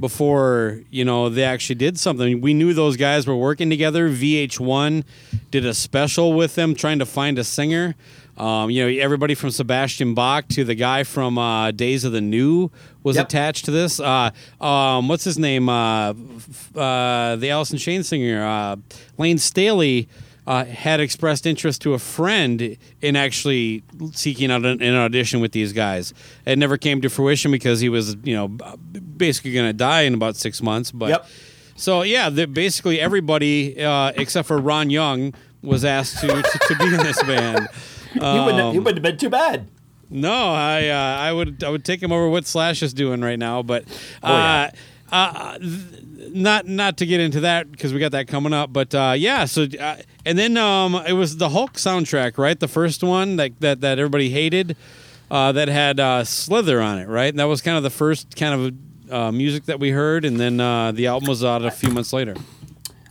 before you know they actually did something. We knew those guys were working together. VH1 did a special with them, trying to find a singer. Um, you know, everybody from Sebastian Bach to the guy from uh, Days of the New was Yep. attached to this. Uh, um, what's his name? Uh, f- uh, the Alice in Chains singer, uh, Layne Staley. Uh, had expressed interest to a friend in actually seeking out an, an audition with these guys. It never came to fruition because he was, you know, basically going to die in about six months. But Yep. so yeah, the, basically everybody uh, except for Ron Young was asked to to, to be in this band. you, wouldn't, Um, wouldn't have been too bad. No, I uh, I would I would take him over what Slash is doing right now, but Oh, uh, uh, th- not not to get into that because we got that coming up. But uh, yeah, so uh, and then um, it was the Hulk soundtrack, right? The first one that that, that everybody hated uh, that had uh, Slither on it, right? And that was kind of the first kind of uh, music that we heard, and then uh, the album was out a few months later.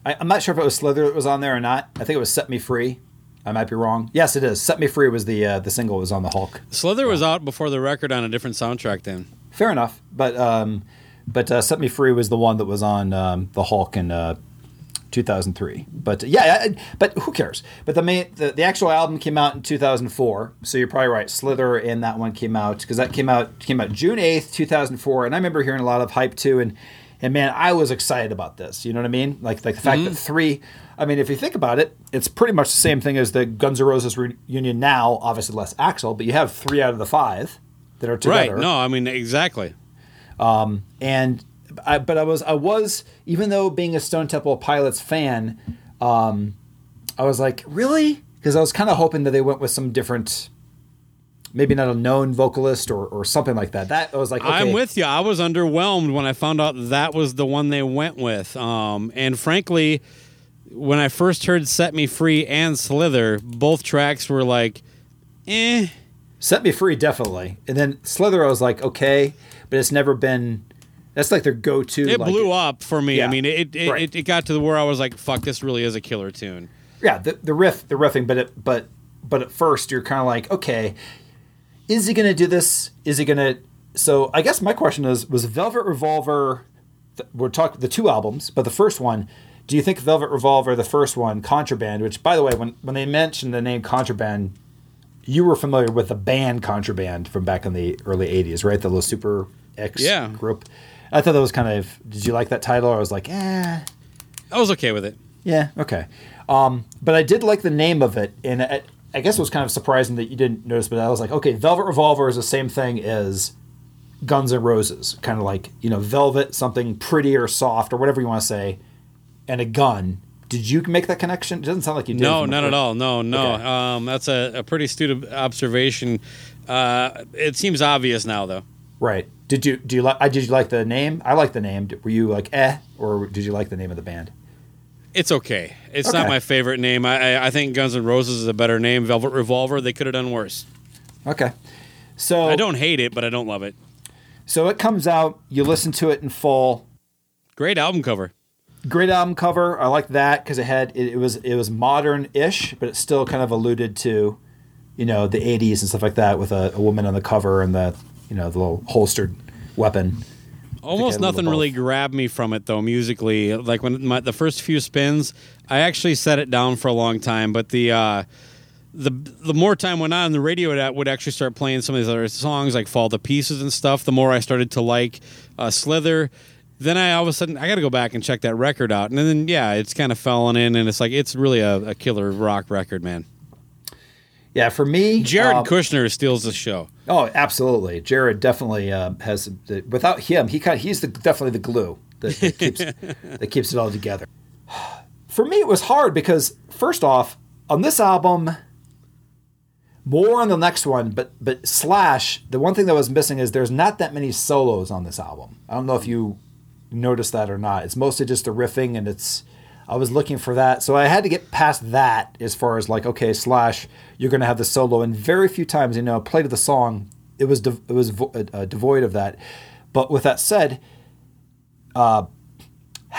I, I'm not sure if it was Slither that was on there or not. I think it was Set Me Free. I might be wrong. Yes, it is. Set Me Free was the uh, the single was on the Hulk. Slither was out before the record on a different soundtrack then. Fair enough, but um, but uh, Set Me Free was the one that was on um, the Hulk in uh, 2003. But yeah, I- but who cares? But the main the, the actual album came out in 2004, so you're probably right. Slither and that one came out because that came out came out June 8th, 2004, and I remember hearing a lot of hype too. And and man, I was excited about this. You know what I mean? Like like the fact that three. I mean, if you think about it, it's pretty much the same thing as the Guns N' Roses reunion now. Obviously less Axl, but you have three out of the five that are together Right? No, I mean exactly. And I, but I was I was even though being a Stone Temple Pilots fan, um, I was like really because I was kind of hoping that they went with some different, maybe not a known vocalist or, or something like that. That I was like, okay, I'm with you. I was underwhelmed when I found out that was the one they went with. Um, and frankly, when I first heard "Set Me Free" and "Slither," both tracks were like, eh. Set Me Free definitely, and then Slither I was like okay, but it's never been. That's like their go-to. It like, blew up for me. Yeah. I mean, it it, Right. it it got to the where I was like, "Fuck, this really is a killer tune." yeah the, the riff the riffing but it but but at first you're kind of like okay is he gonna do this is he gonna so i guess my question is was velvet revolver we're talking the two albums but the first one do you think velvet revolver the first one contraband which by the way when when they mentioned the name contraband you were familiar with the band contraband from back in the early 80s right the little super x Yeah. group i thought that was kind of did you like that title i was like eh I was okay with it. yeah, okay. Um, but I did like the name of it, and I, I guess it was kind of surprising that you didn't notice. But I was like, okay, Velvet Revolver is the same thing as Guns N' Roses, kind of like you know, velvet, something pretty or soft or whatever you want to say, and a gun. Did you make that connection? It doesn't sound like you did. No, not at all. No, no. Okay. Um, that's a, a pretty astute observation. Uh, it seems obvious now, though. Right. Did you do you like? Did you like the name? I like the name. Were you like eh, or did you like the name of the band? It's okay. It's not my favorite name. I, I I think Guns N' Roses is a better name. Velvet Revolver. They could have done worse. Okay. So I don't hate it, but I don't love it. So it comes out. You listen to it in full. Great album cover. Great album cover. I like that because it had it, it was it was modern ish, but it still kind of alluded to, you know, the '80s and stuff like that with a, a woman on the cover and the you know the little holstered weapon. Almost nothing really grabbed me from it though musically. Like when my, the first few spins, I actually set it down for a long time. But the uh, the the more time went on, the radio would, would actually start playing some of these other songs like "Fall to Pieces" and stuff. The more I started to like uh, Slither. Then I all of a sudden I got to go back and check that record out, and then yeah, it's kind of fallen in, and it's like it's really a, a killer rock record, man. Yeah, for me, Jared um, Kushner steals the show. Oh, absolutely. Jared definitely uh, has. Without him, he kind of, he's the, definitely the glue that, that keeps that keeps it all together. For me, it was hard because first off, on this album, more on the next one, but but Slash, the one thing that was missing is there's not that many solos on this album. I don't know if you noticed that or not. It's mostly just the riffing and it's I was looking for that. So I had to get past that as far as like, okay, Slash, you're going to have the solo and very few times, you know, play to the song, it was de- it was vo- uh, devoid of that. But with that said, uh,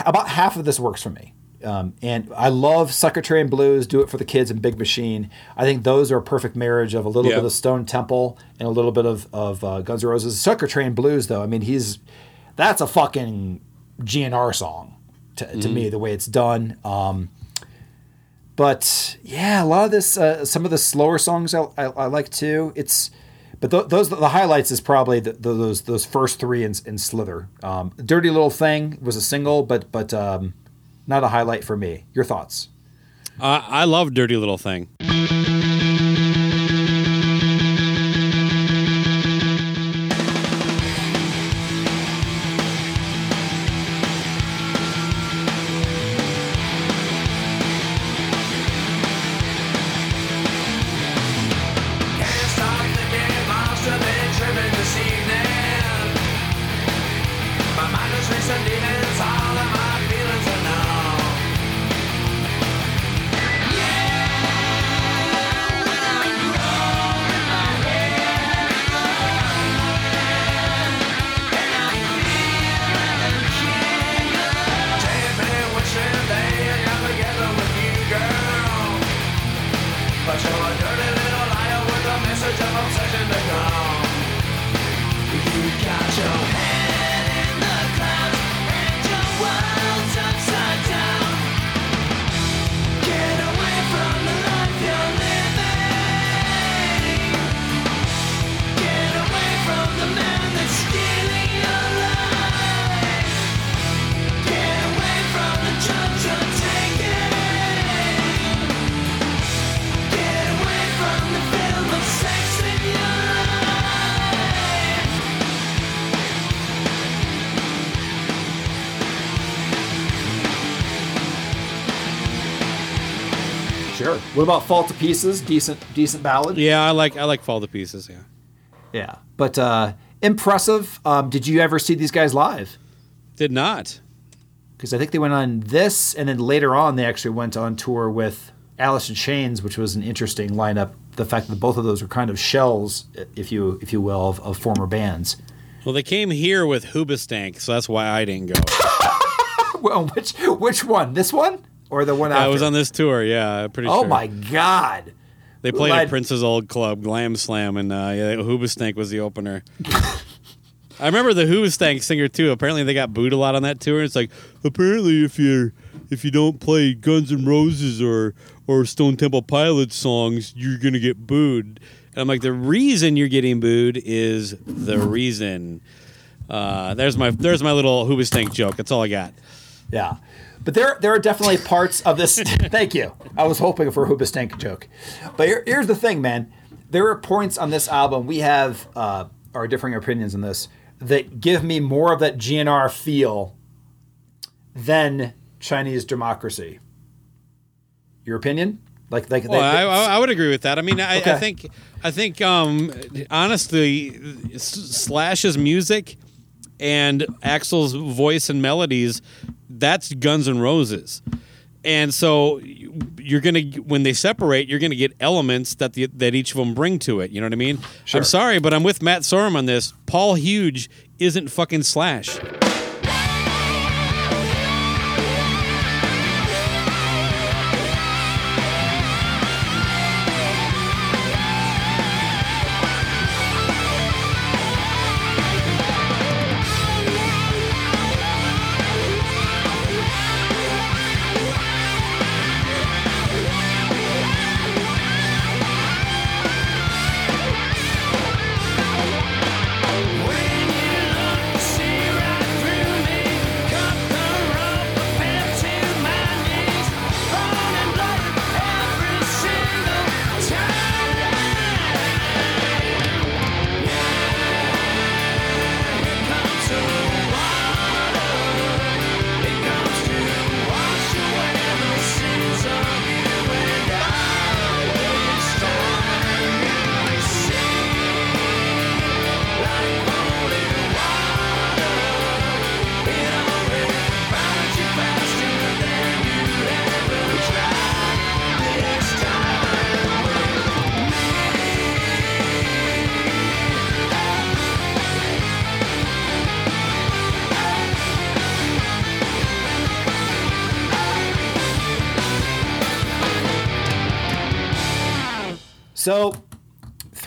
about half of this works for me. Um, and I love Sucker Train Blues, Do It for the Kids, and Big Machine. I think those are a perfect marriage of a little bit of Stone Temple and a little bit of, of uh, Guns N' Roses. Sucker Train Blues, though, I mean, he's that's a fucking GNR song to, to me, the way it's done. Um, but yeah, a lot of this, uh, some of the slower songs I, I, I like too. It's, but th- those the highlights is probably the, the, those those first three in, in Slither. Um, Dirty Little Thing was a single, but but um, not a highlight for me. Your thoughts? Uh, I love Dirty Little Thing. About Fall to Pieces? Decent decent ballad. Yeah, I like I like Fall to Pieces. Yeah, Yeah. But uh, impressive. Um, did you ever see these guys live? did not. because I think they went on this, and then later on they actually went on tour with Alice in Chains, which was an interesting lineup. The fact that both of those were kind of shells, if you if you will, of, of former bands. Well, they came here with Hoobastank, so that's why I didn't go. Well, which which one? This one or the one I after? was on this tour. Yeah, pretty Oh sure. my god! They played Led- at Prince's old club, Glam Slam, and uh, yeah, Hoobastank was the opener. I remember the Hoobastank singer too. Apparently, they got booed a lot on that tour. It's like apparently, if you're if you don't play Guns N' Roses or or Stone Temple Pilots songs, you're gonna get booed. And I'm like, the reason you're getting booed is the reason. Uh, there's my there's my little Hoobastank joke. That's all I got. Yeah. But there, there are definitely parts of this. thank you. I was hoping for a Hoobastank joke. But here, here's the thing, man. There are points on this album we have uh, our differing opinions on this that give me more of that GNR feel than Chinese democracy. Your opinion? Like, like Well, I, I I would agree with that. I mean, I, I think I think um, honestly, Slash's music and Axl's voice and melodies, that's Guns N' Roses. And so you're gonna when they separate, you're gonna get elements that the, that each of them bring to it. You know what I mean? Sure. I'm sorry, but I'm with Matt Sorum on this. Paul Huge isn't fucking Slash.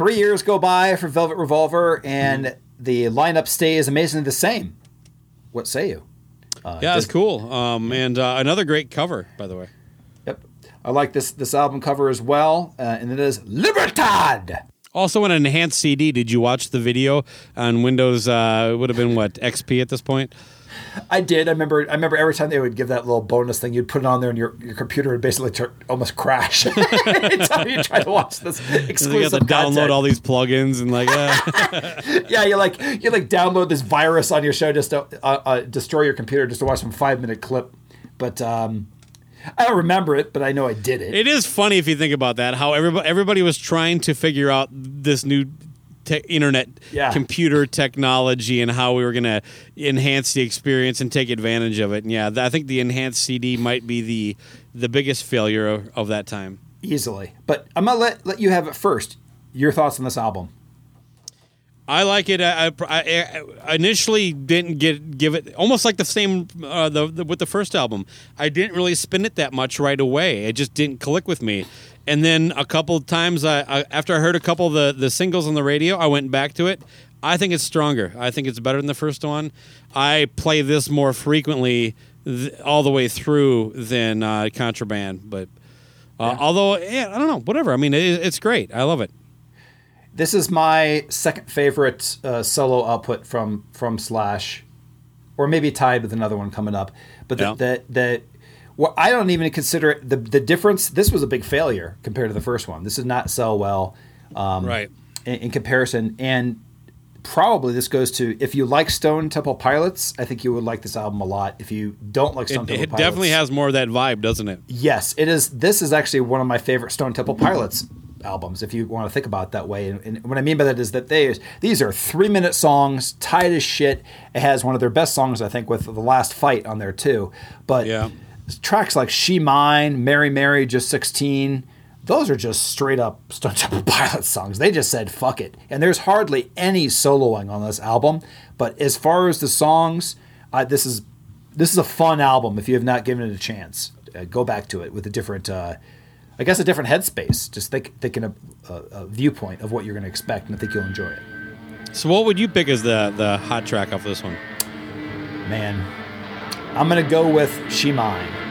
Three years go by for Velvet Revolver, and Mm-hmm. the lineup stays amazingly the same. What say you? yeah, it's cool. Um, and uh, another great cover, by the way. Yep, I like this this album cover as well, uh, and it is Libertad. Also, an enhanced CD. Did you watch the video on Windows? Uh, it would have been what XP at this point. I did. I remember. I remember every time they would give that little bonus thing, you'd put it on there, and your, your computer would basically tur almost crash anytime you try to watch this So you exclusive to download content. all these plugins and like, uh, Yeah, you like you like download this virus on your show just to uh, uh, destroy your computer just to watch some five minute clip. But um, I don't remember it, but I know I did it. it is funny if you think about that. How everybody everybody was trying to figure out this new. Te- internet Yeah. computer technology and how we were going to enhance the experience and take advantage of it and yeah i think the enhanced cd might be the the biggest failure of, of that time easily. But I'm gonna let let you have it first. Your thoughts on this album? I like it. I, I, I initially didn't get give it almost like the same uh, the, the with the first album. I didn't really spin it that much right away. It just didn't click with me. And then a couple of times, I, I after I heard a couple of the the singles on the radio, I went back to it. I think it's stronger. I think it's better than the first one. I play this more frequently th- all the way through than uh, Contraband, but. Uh, Although, yeah, I don't know. Whatever. I mean, it, it's great. I love it. This is my second favorite uh, solo output from from Slash, or maybe tied with another one coming up. But the Yeah. the, the well, I don't even consider it the the difference. This was a big failure compared to the first one. This did not sell well, um, Right. in, in comparison. And probably this goes to if you like Stone Temple Pilots, I think you would like this album a lot. If you don't like Stone It, Temple it Pilots, definitely has more of that vibe, doesn't it? Yes, it is. This is actually one of my favorite Stone Temple Pilots albums, if you want to think about it that way. And, and what I mean by that is that they these are three minute songs, tight as shit. It has one of their best songs, I think, with the last fight on there too. But Yeah. Tracks like She Mine, Mary Mary, Just 16, those are just straight up Stone Temple Pilots songs. They just said fuck it. And there's hardly any soloing on this album. But as far as the songs, uh, this is this is a fun album if you have not given it a chance. Uh, go back to it with a different, uh, I guess, a different headspace. Just think, thinking a, a, a viewpoint of what you're going to expect, and I think you'll enjoy it. So, what would you pick as the the hot track off this one? Man, I'm going to go with She Mine.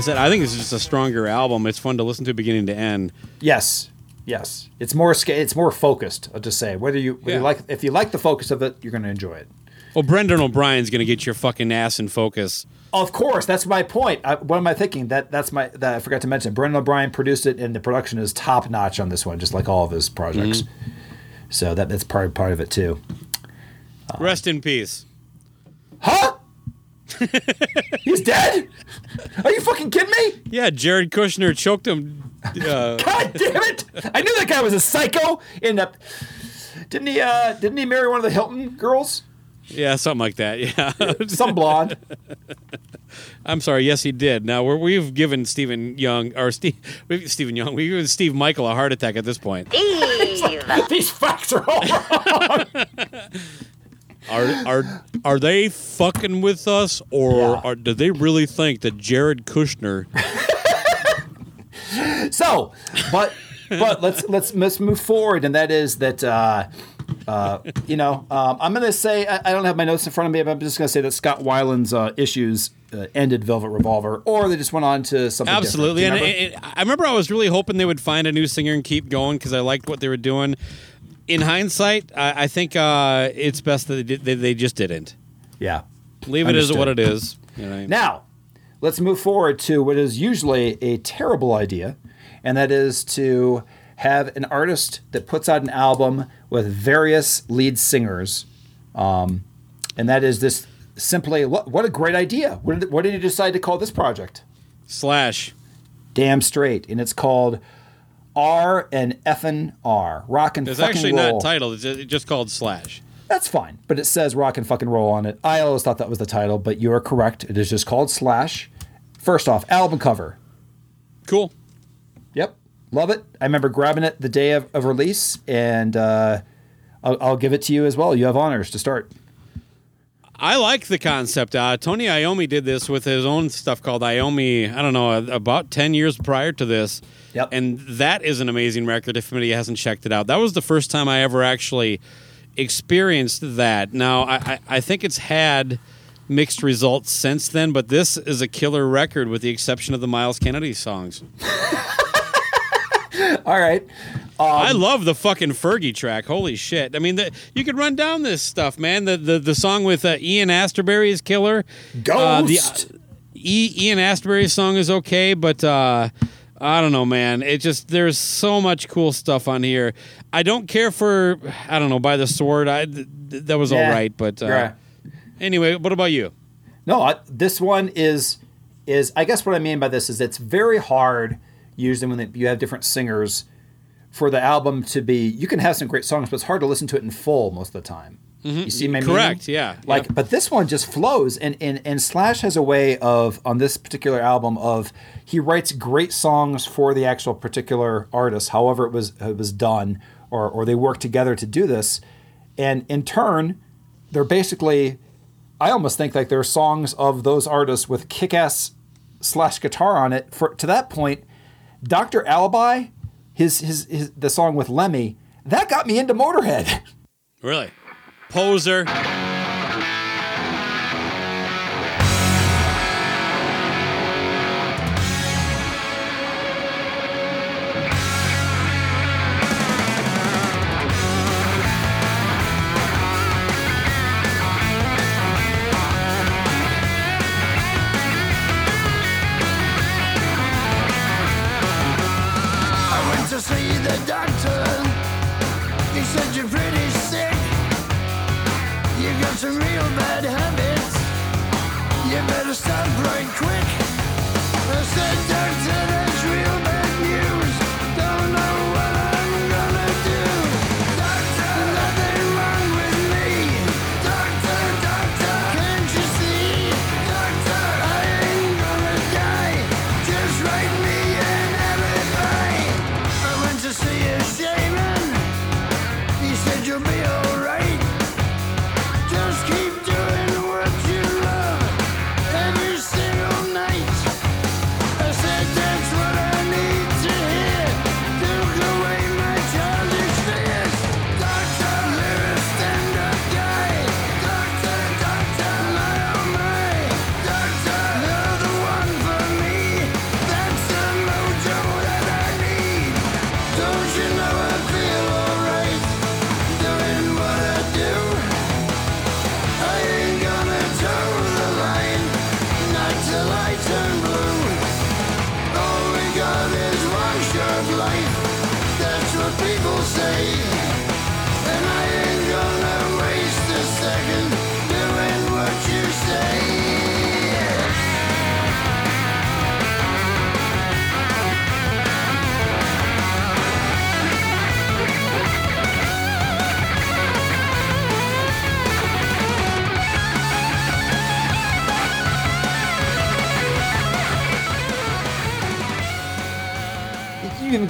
I said, I think it's just a stronger album. It's fun to listen to beginning to end. Yes, yes. It's more It's more focused. I'll just say whether you, whether you like if you like the focus of it, you're going to enjoy it. Well, Brendan O'Brien's going to get your fucking ass in focus. Of course, that's my point. I, what am I thinking? That that's my that I forgot to mention. Brendan O'Brien produced it, and the production is top notch on this one, just like all of his projects. Mm-hmm. So that that's part part of it too. Rest in peace. Huh? He's dead? Are you fucking kidding me? Yeah, Jared Kushner choked him. Uh, God damn it! I knew that guy was a psycho. In the, didn't he? Uh, didn't he marry one of the Hilton girls? yeah, something like that. Yeah. Some blonde. I'm sorry. Yes, he did. Now we're, we've given Stephen Young or Steve we've, Stephen Young. We've given Steve Michael a heart attack at this point. Steve, These facts are all wrong. Are are are they fucking with us, or Yeah. are, do they really think that Jared Kushner? So, but but let's let's let's move forward, and that is that. Uh, uh, you know, um, I'm going to say I, I don't have my notes in front of me, but I'm just going to say that Scott Weiland's uh, issues uh, ended Velvet Revolver, or they just went on to something. Absolutely, and remember? it, it, I remember I was really hoping they would find a new singer and keep going because I liked what they were doing. In hindsight, I, I think uh, it's best that they, did, they, they just didn't yeah. leave it as what it is. You know? Now, let's move forward to what is usually a terrible idea, and that is to have an artist that puts out an album with various lead singers. Um, and that is this simply what, what a great idea. What did, what did you decide to call this project? Slash. Damn straight. And it's called R and Effin R. Rock and fucking roll. It's fucking actually roll. not titled. It's just- it's just called Slash. That's fine, but it says rock and fucking roll on it. I always thought that was the title, but you are correct. It is just called Slash. First off, album cover. Cool. Yep, love it. I remember grabbing it the day of, of release, and uh, I'll, I'll give it to you as well. You have honors to start. I like the concept. Uh, Tony Iommi did this with his own stuff called Iommi. I don't know, about ten years prior to this. Yep. And that is an amazing record. If anybody hasn't checked it out, that was the first time I ever actually experienced that. Now I, I, I think it's had mixed results since then, but this is a killer record with the exception of the Myles Kennedy songs. All right. I love the fucking Fergie track. Holy shit! I mean, the, you could run down this stuff, man. The the, the song with uh, Ian Astbury is killer. Uh, the, Ghost. E- Ian Astbury's song is okay, but uh, I don't know, man. It just there's so much cool stuff on here. I don't care for I don't know by the sword. I th- th- that was all Yeah. right, but uh, Right. anyway, what about you? No, I, this one is is I guess what I mean by this is it's very hard usually when you have different singers for the album to be. You can have some great songs, but it's hard to listen to it in full most of the time. Mm-hmm. You see my meaning? Correct, yeah, Like, yeah. but this one just flows, and, and and Slash has a way of on this particular album of he writes great songs for the actual particular artist, however it was it was done, or or they work together to do this, and in turn, they're basically I almost think like there are songs of those artists with kick-ass slash guitar on it. For to that point, Doctor Alibi, his, his his the song with Lemmy, that got me into Motorhead. Really, poser.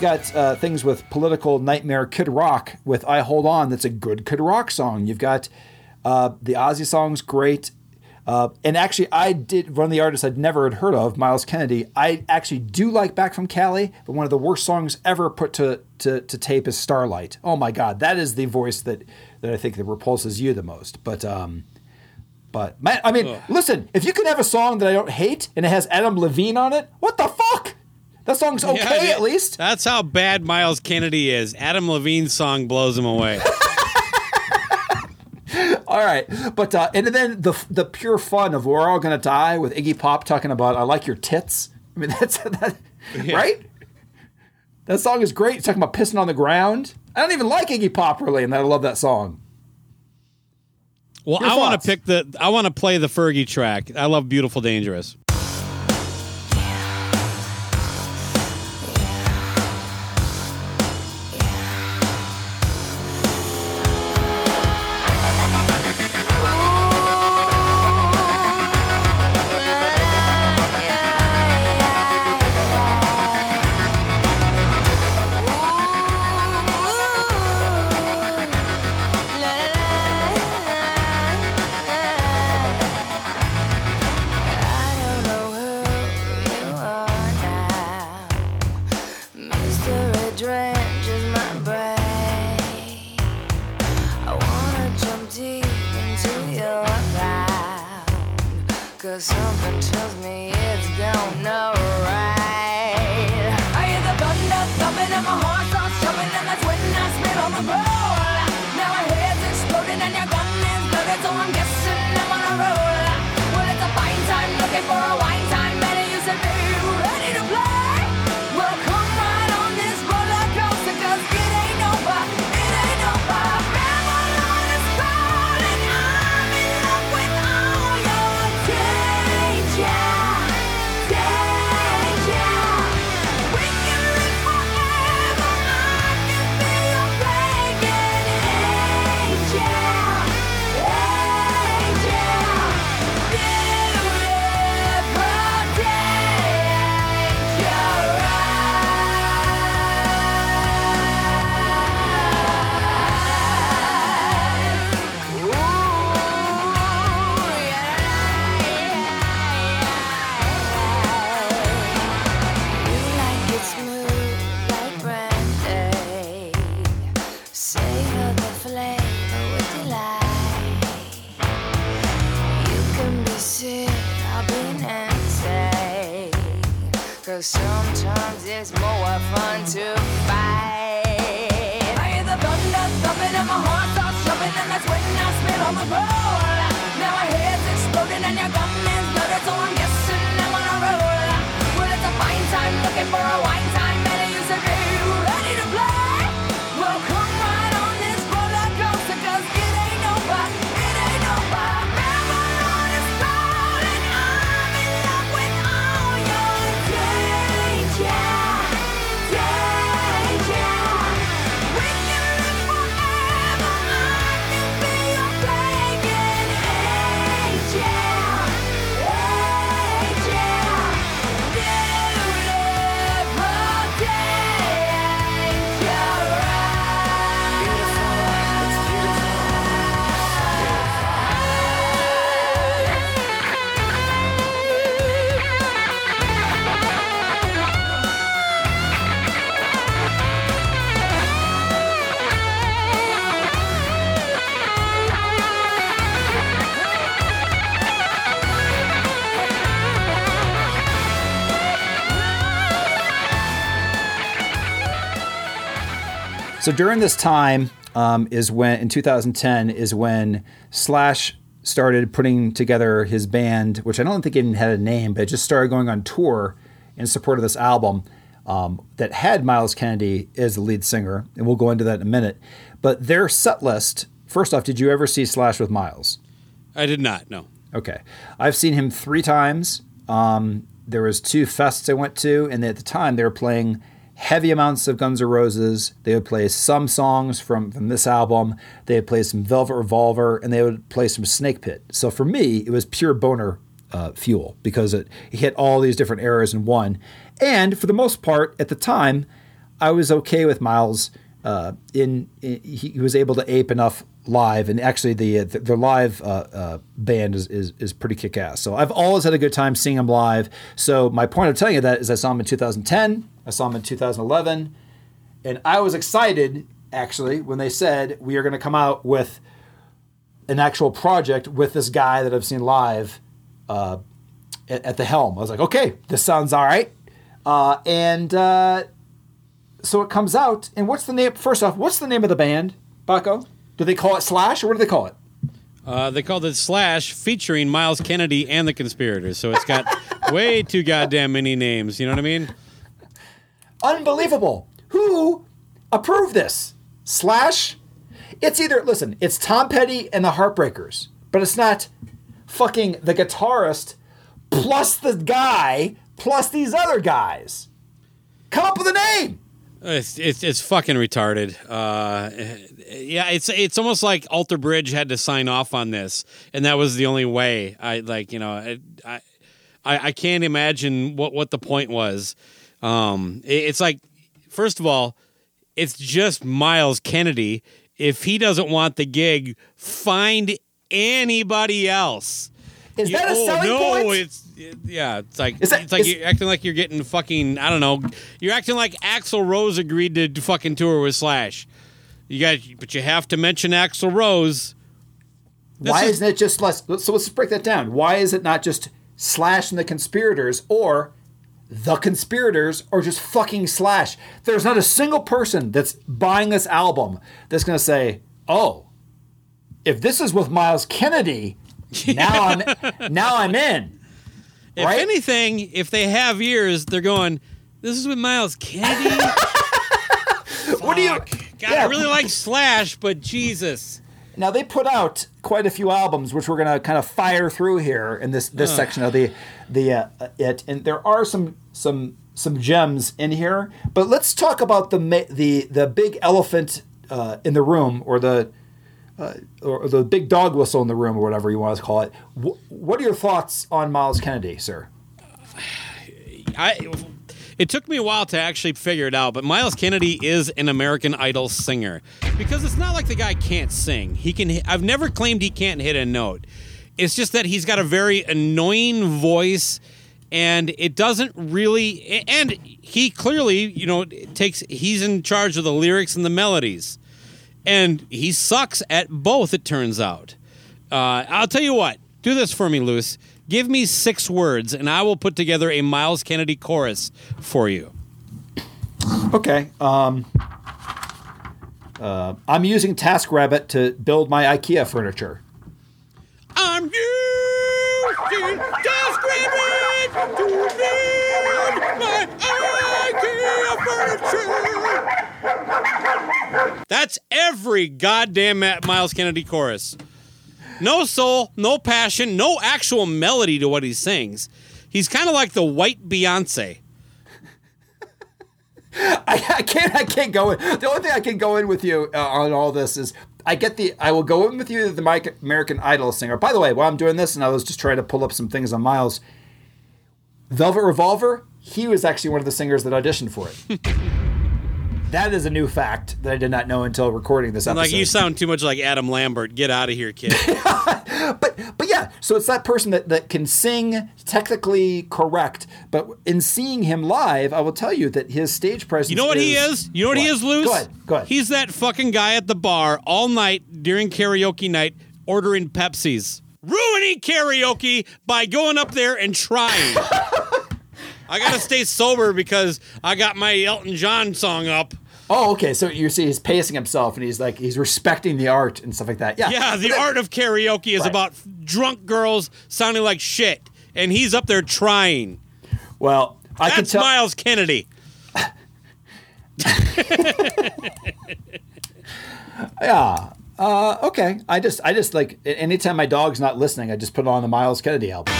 You even got uh, things with political nightmare Kid Rock with "I Hold On." That's a good Kid Rock song. You've got Uh, the Ozzy song's great. Uh, and actually, I did one of the artists I'd never had heard of, Myles Kennedy. I actually do like Back from Cali, but one of the worst songs ever put to, to, to tape is Starlight. Oh my God, that is the voice that, that I think that repulses you the most. But um, but man, I mean, listen, if you can have a song that I don't hate and it has Adam Levine on it, what the fuck? That song's okay Yeah, at least. That's how bad Myles Kennedy is. Adam Levine's song blows him away. All right, but uh, and then the the pure fun of "We're All Gonna Die" with Iggy Pop talking about "I like your tits." I mean, that's that, right. That song is great. It's talking about pissing on the ground. I don't even like Iggy Pop really, and I love that song. Well, Your I want to pick the. I want to play the Fergie track. I love "Beautiful Dangerous." So during this time um, is when, in 2010, is when Slash started putting together his band, which I don't think even had a name, but it just started going on tour in support of this album um, that had Myles Kennedy as the lead singer, and we'll go into that in a minute. But their set list, first off, did you ever see Slash with Myles? I did not. No. Okay, I've seen him three times. Um, there was two fests I went to, and at the time they were playing heavy amounts of Guns N' Roses. They would play some songs from from this album. They would play some Velvet Revolver, and they would play some Snakepit. So for me, it was pure boner uh, fuel because it, it hit all these different eras in one. And for the most part, at the time, I was okay with Myles. Uh, in, in he was able to ape enough live, and actually the their live uh, uh, band is, is is pretty kick ass. So I've always had a good time seeing them live. So my point of telling you that is I saw them in 2010, I saw them in 2011, and I was excited actually when they said we are going to come out with an actual project with this guy that I've seen live uh, at, at the helm. I was like, okay, this sounds all right. Uh, and uh, so it comes out, and what's the name? First off, what's the name of the band, Baco? Do they call it Slash, or what do they call it? Uh, they called it Slash, featuring Myles Kennedy and the Conspirators. So it's got way too goddamn many names. You know what I mean? Unbelievable. Who approved this? Slash? It's either, listen, it's Tom Petty and the Heartbreakers, but it's not fucking the guitarist plus the guy plus these other guys. Come up with a name. It's, it's it's fucking retarded. Uh, yeah, it's it's almost like Alter Bridge had to sign off on this, and that was the only way. I like you know I I, I can't imagine what what the point was. Um, it- it's like first of all, it's just Myles Kennedy. If he doesn't want the gig, find anybody else. Is You- that a oh, selling no, point? it's yeah. It's like that- it's like is- you're acting like you're getting fucking. I don't know. You're acting like Axl Rose agreed to fucking tour with Slash. You got, but you have to mention Axl Rose. This Why is- isn't it just less? So let's break that down. Why is it not just Slash and the Conspirators or the Conspirators or just fucking Slash? There's not a single person that's buying this album that's going to say, oh, if this is with Myles Kennedy, now I'm now I'm in. If Right? anything, if they have ears, they're going. This is with Myles Kennedy. What do you? God, Yeah. I really like Slash, but Jesus. Now they put out quite a few albums, which we're going to kind of fire through here in this this section of the the uh, it, and there are some some some gems in here. But let's talk about the the the big elephant uh, in the room, or the uh, or the big dog whistle in the room, or whatever you want to call it. Wh- what are your thoughts on Myles Kennedy, sir? I. It took me a while to actually figure it out, but Myles Kennedy is an American Idol singer because it's not like the guy can't sing. He can. I've never claimed he can't hit a note. It's just that he's got a very annoying voice, and it doesn't really. And he clearly, you know, takes. He's in charge of the lyrics and the melodies, and he sucks at both. It turns out. Uh, I'll tell you what. Do this for me, Luce. Give me six words, and I will put together a Myles Kennedy chorus for you. Okay. Um, uh, I'm using TaskRabbit to build my IKEA furniture. I'm using TaskRabbit to build my IKEA furniture. That's every goddamn Myles Kennedy chorus. No soul, no passion, no actual melody to what he sings. He's kind of like the white Beyonce. I, I can't. I can't go in. The only thing I can go in with you uh, on all this is I get the. I will go in with you the Mike American Idol singer. By the way, while I'm doing this, and I was just trying to pull up some things on Myles. Velvet Revolver. He was actually one of the singers that auditioned for it. that is a new fact that I did not know until recording this episode. Like you sound too much like Adam Lambert. Get out of here, kid. but but yeah, so it's that person that, that can sing technically correct, but in seeing him live, I will tell you that his stage presence. You know what he is? You know what, he is, Luce? Go ahead. Go ahead. He's that fucking guy at the bar all night during karaoke night ordering Pepsis. Ruining karaoke by going up there and trying. I gotta stay sober because I got my Elton John song up. Oh, okay. So you see, he's pacing himself, and he's like he's respecting the art and stuff like that. Yeah. Yeah, the But art of karaoke is Right. about drunk girls sounding like shit, and he's up there trying. Well, I can That's tell. Myles Kennedy. Yeah. Uh, okay. I just, I just like anytime my dog's not listening, I just put on the Myles Kennedy album.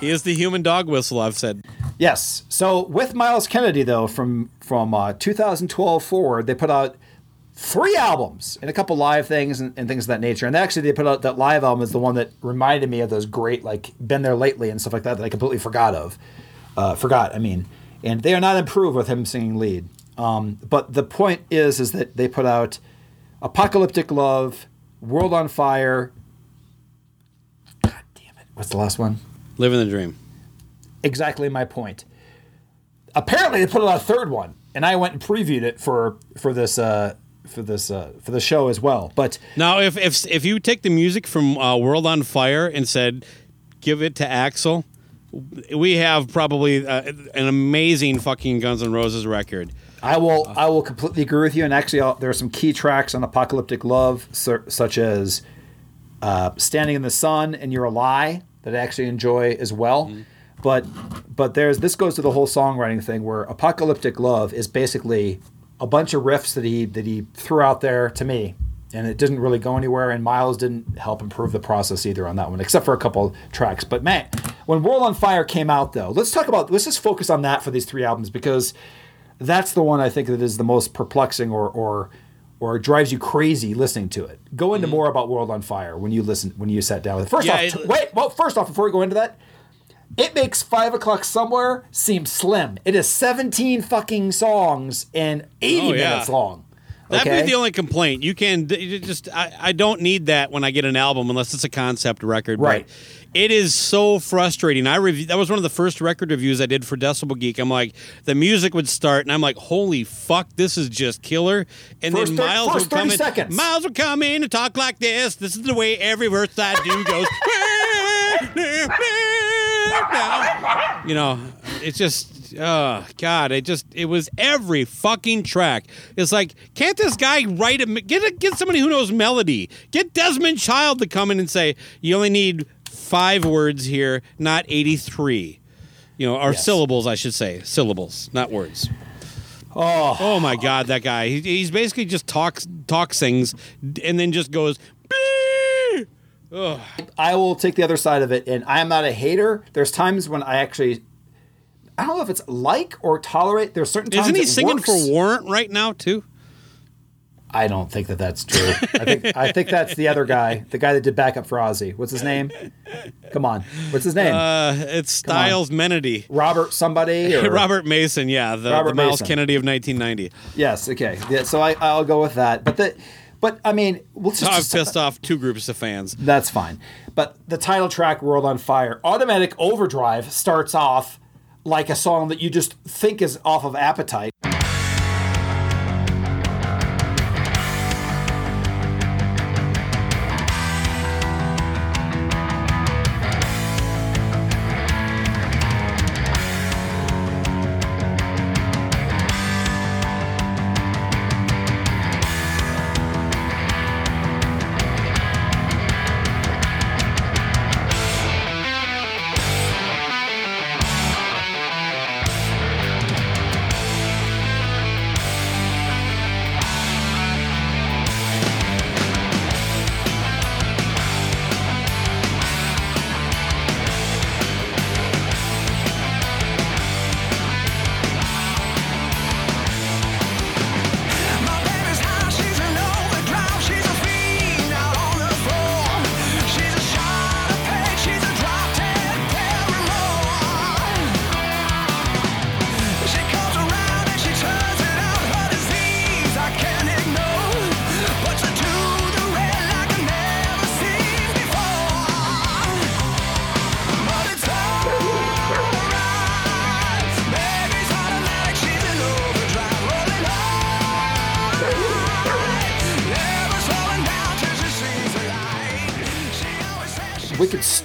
He is the human dog whistle. I've said. Yes. So with Myles Kennedy, though, from from uh, 2012 forward, they put out three albums and a couple live things and, and things of that nature. And actually, they put out that live album is the one that reminded me of those great like "Been There Lately" and stuff like that that I completely forgot of. Uh, forgot, I mean, and they are not improved with him singing lead. Um, but the point is, is that they put out "Apocalyptic Love," "World on Fire." God damn it! What's the last one? Living the dream. exactly my point. Apparently, they put out a third one, and I went and previewed it for for this uh, for this uh, for the show as well. But Now, if if if you take the music from uh, World on Fire and said, "Give it to Axl," we have probably uh, an amazing fucking Guns N' Roses record. I will I will completely agree with you. And actually, I'll, there are some key tracks on Apocalyptic Love, su- such as uh, "Standing in the Sun" and "You're a Lie" that I actually enjoy as well. Mm-hmm. But but there's this goes to the whole songwriting thing where "Apocalyptic Love" is basically a bunch of riffs that he that he threw out there to me, and it didn't really go anywhere. And Myles didn't help improve the process either on that one, except for a couple tracks. But man, when World on Fire came out, though, let's talk about let's just focus on that for these three albums because that's the one I think that is the most perplexing or or or drives you crazy listening to it. Go into mm-hmm. more about World on Fire when you listen when you sat down with it. First Yeah, off, it- wait, well, first off, before we go into that, it makes five o'clock somewhere seem slim. It is seventeen fucking songs and eighty Oh, yeah. minutes long. That'd be the only complaint. You can you just I, I don't need that when I get an album unless it's a concept record. but Right. It is so frustrating. I review that was one of the first record reviews I did for Decibel Geek. I'm like, the music would start, and I'm like, holy fuck, this is just killer. And First then thir- Myles would come in. seconds. Myles would come in and talk like this. This is the way every verse I do goes. you know, it's just, oh God, it just, it was every fucking track. It's like, can't this guy write a, get a, get somebody who knows melody, get Desmond Child to come in and say, you only need five words here, not eighty three, you know, or Yes. syllables, I should say, syllables, not words. Oh, oh my God, that guy. He, he's basically just talks, talks things, and then just goes. Ugh. I will take the other side of it, and I am not a hater. There's times when I actually, I don't know if it's like or tolerate. There's certain times Isn't he singing works. for Warrant right now too? I don't think that that's true. I think I think that's the other guy, the guy that did backup for Ozzy. What's his name? Come on, what's his name? Uh, it's. Styles Menady. Robert somebody or Robert Mason, yeah, the, Robert the Myles Mason. Kennedy of 1990. Yes, okay. Yeah, so I I'll go with that. But the but I mean, So just, I've pissed off two groups of fans. That's fine. But the title track, World on Fire, Automatic Overdrive starts off like a song that you just think is off of Appetite.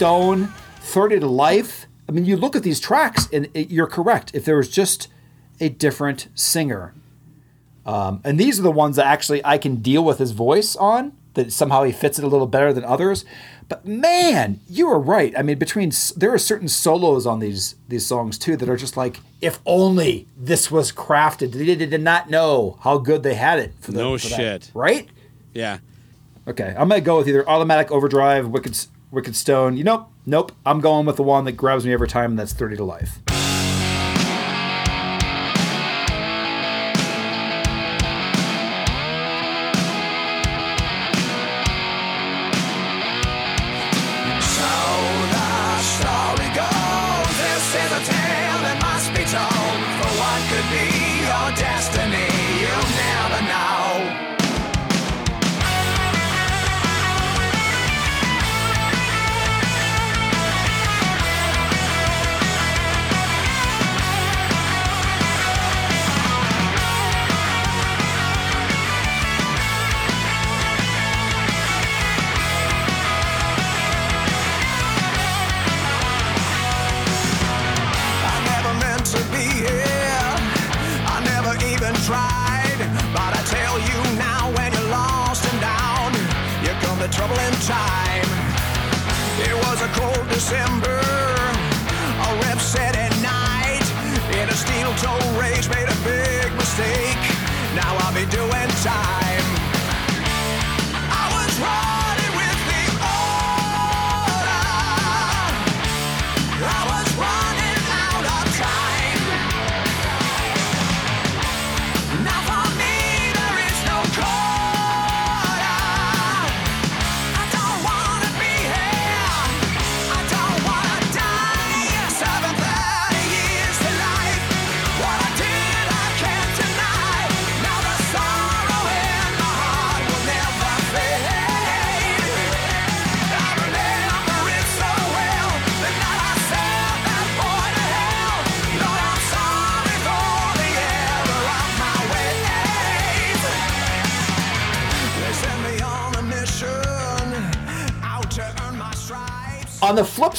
Stone, 30 to Life. I mean, you look at these tracks and it, you're correct. If there was just a different singer, um, and these are the ones that actually I can deal with his voice on, that somehow he fits it a little better than others. But man, you are right. I mean, between there are certain solos on these these songs too that are just like, if only this was crafted. They did not know how good they had it. For the, No for that, shit. right? Yeah. Okay, I'm gonna go with either Automatic Overdrive, Wicked Wicked Stone. You know, nope. I'm going with the one that grabs me every time, and that's 30 to Life.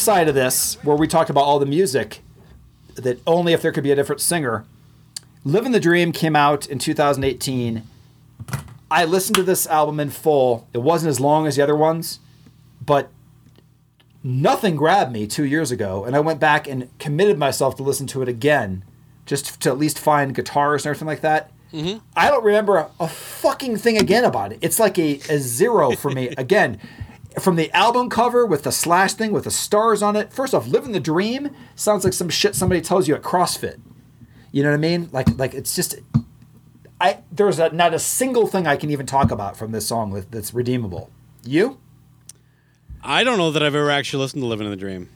Side of this, where we talked about all the music, that only if there could be a different singer, Living the Dream came out in 2018. I listened to this album in full. It wasn't as long as the other ones, but nothing grabbed me two years ago. And I went back and committed myself to listen to it again, just to at least find guitars and everything like that. Mm-hmm. I don't remember a, a fucking thing again about it. It's like a, a zero for me. again, from the album cover with the slash thing with the stars on it. First off, "Living the Dream" sounds like some shit somebody tells you at CrossFit. You know what I mean? Like, like it's just, I there's a, not a single thing I can even talk about from this song with, that's redeemable. You? I don't know that I've ever actually listened to "Living in the Dream."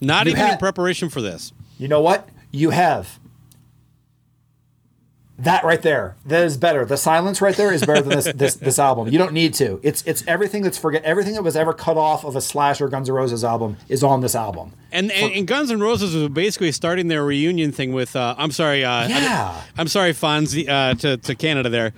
Not You even in preparation for this. You know what? You have. That right there, that is better. The silence right there is better than this this this album. You don't need to. It's it's everything that's forget everything that was ever cut off of a Slash or Guns N' Roses album is on this album. And, and, and Guns N' Roses was basically starting their reunion thing with uh, I'm sorry, uh, Yeah. I'm sorry, Fonzie, uh, to to Canada there.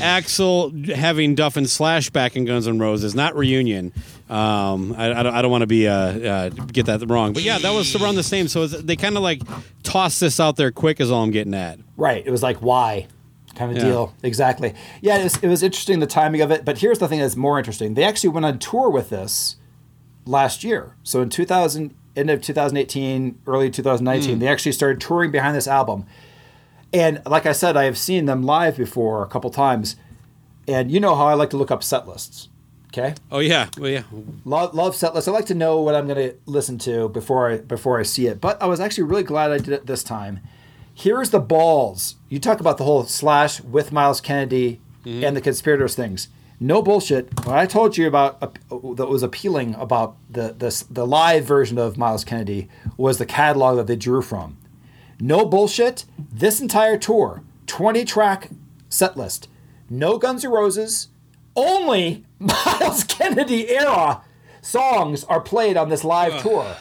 Axl having Duff and Slash back in Guns N' Roses, not reunion. Um, I, I don't, I don't want to be uh, uh, get that wrong, but yeah, that was around the same. So it's, they kind of like tossed this out there quick, is all I'm getting at. Right. It was like why kind of Yeah. deal. Exactly. Yeah, it was, it was interesting the timing of it. But here's the thing that's more interesting. They actually went on tour with this last year. So in 2000, end of 2018, early 2019, they actually started touring behind this album. And like I said, I have seen them live before a couple times. And you know how I like to look up set lists. Okay. Oh yeah, well yeah, Love, love set lists. I like to know what I'm going to listen to before I before I see it. But I was actually really glad I did it this time. Here's the balls. You talk about the whole slash with Myles Kennedy and the conspirators things. No bullshit. What I told you about uh, that was appealing about the, the the live version of Myles Kennedy was the catalog that they drew from. No bullshit. This entire tour, 20 track set list. No Guns N' Roses. Only Myles Kennedy era songs are played on this live tour.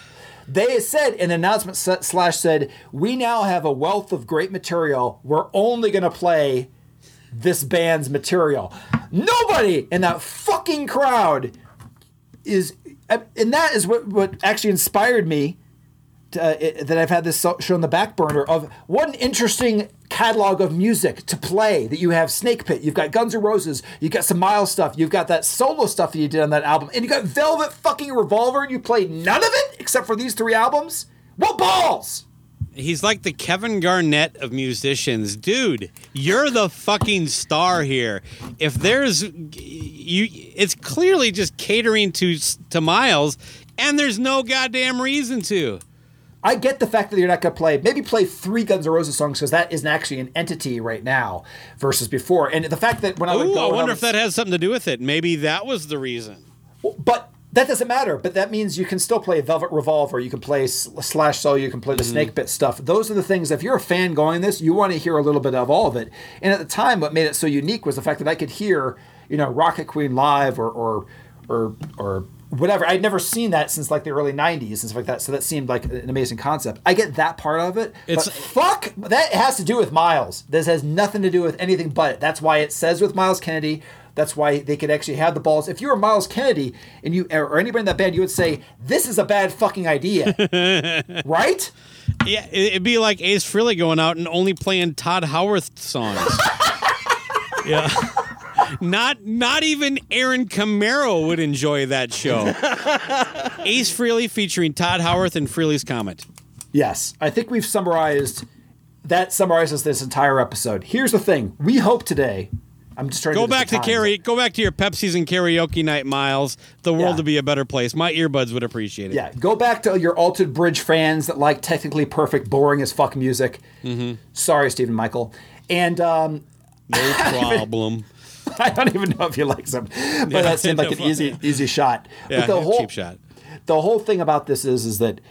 They said in the announcement slash said, "We now have a wealth of great material. We're only going to play this band's material." Nobody in that fucking crowd is, and that is what what actually inspired me uh, it, that I've had this show on the back burner of what an interesting catalog of music to play that you have Snakepit, you've got Guns N' Roses, you've got some Myles stuff, you've got that solo stuff that you did on that album, and you got Velvet fucking Revolver, and you played none of it except for these three albums. What balls? he's like the Kevin Garnett of musicians, dude. You're the fucking star here. If there's you, it's clearly just catering to to Myles, and there's no goddamn reason to. I get the fact that you're not going to play, maybe play three Guns N' Roses songs because that isn't actually an entity right now versus before. And the fact that when I would Ooh, go, I wonder would if that has something to do with it. Maybe that was the reason. But that doesn't matter. But that means you can still play Velvet Revolver. You can play Slash Soul. You can play the Mm-hmm. Snakepit stuff. Those are the things. If you're a fan going this, you want to hear a little bit of all of it. And at the time, what made it so unique was the fact that I could hear, you know, Rocket Queen live or or or or whatever. I'd never seen that since like the early '90s and stuff like that. So that seemed like an amazing concept. I get that part of it. It's- but fuck that has to do with Myles. This has nothing to do with anything but it. That's why it says with Myles Kennedy. That's why they could actually have the balls. If you were Myles Kennedy and you or anybody in that band, you would say this is a bad fucking idea, right? Yeah, it- it'd be like Ace Frehley going out and only playing Todd Howarth songs. yeah. not not even Aaron Camaro would enjoy that show. Ace Frehley featuring Todd Howarth and Frehley's Comet. Yes, I think we've summarized. That summarizes this entire episode. Here's the thing: we hope today. I'm just trying Go to back to carry. Go back to your Pepsi's and karaoke night, Myles. The world Yeah. would be a better place. My earbuds would appreciate it. Yeah, go back to your Alter Bridge fans that like technically perfect, boring as fuck music. Mm-hmm. Sorry, Stephen Michael. And um, No problem. I don't even know if he likes them, but Yeah, that seemed like an easy, easy shot. Yeah, but the whole cheap shot. the whole thing about this is, is that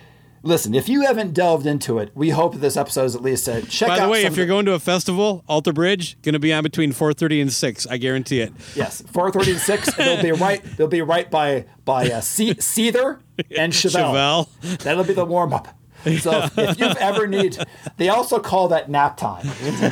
listen, if you haven't delved into it, we hope this episode is at least a check By the way, if you're going to a festival, Alter Bridge going to be on between 4:30 and 6. I guarantee it. Yes, four thirty and six. they'll be right. They'll be right by by uh, Se- Seether and Chevelle. Chevelle. That'll be the warm up. So if you've ever need, they also call that nap time.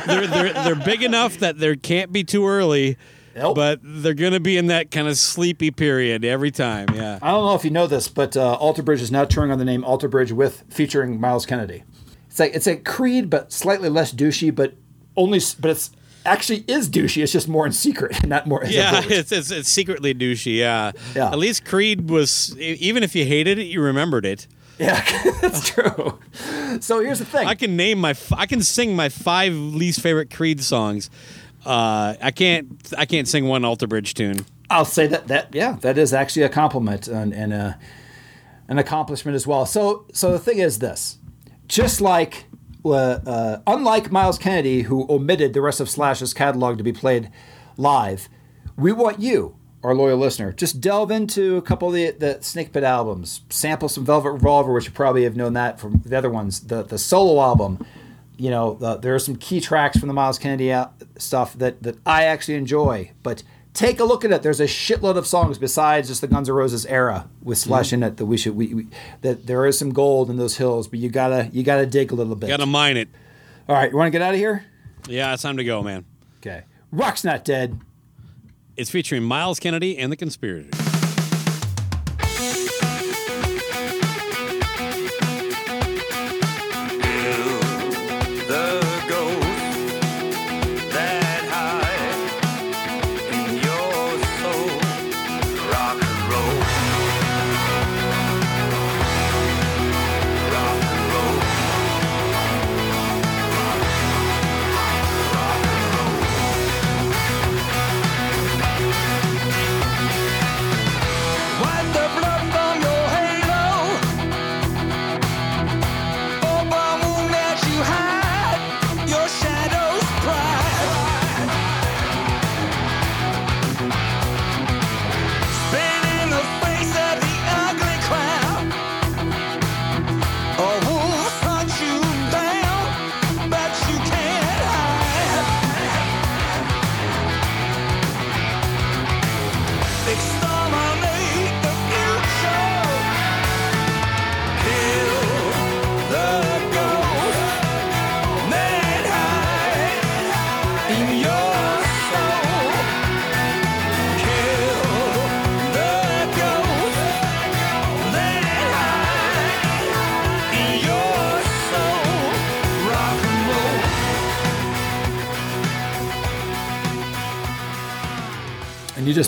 they're, they're, they're big enough that there can't be too early, Nope. but they're going to be in that kind of sleepy period every time. Yeah. I don't know if you know this, but uh, Alter Bridge is now touring on the name Alter Bridge with featuring Myles Kennedy. It's like it's like Creed, but slightly less douchey, but only but it's actually is douchey. It's just more in secret, not more. Yeah, it's, it's it's secretly douchey. Yeah. Yeah. At least Creed was, even if you hated it, you remembered it. yeah, that's true. So here's the thing. I can name my, I can sing my five least favorite Creed songs. Uh, I can't, I can't sing one Alter Bridge tune. I'll say that that yeah, that is actually a compliment and, and a, an accomplishment as well. So so the thing is this, just like uh, uh, unlike Myles Kennedy, who omitted the rest of Slash's catalog to be played live, we want you, our loyal listener, just delve into a couple of the, the Snakepit albums, sample some Velvet Revolver, which you probably have known that from the other ones, the the solo album. You know, the, there are some key tracks from the Myles Kennedy uh, stuff that that I actually enjoy, but. Take a look at it. There's a shitload of songs besides just the Guns N' Roses era with mm-hmm. Slash in it that we should we, we that there is some gold in those hills, but you gotta you gotta dig a little bit. You Gotta mine it. All right, you want to get out of here? Yeah, it's time to go, man. Okay. Rock's not dead. It's featuring Myles Kennedy and the Conspirators.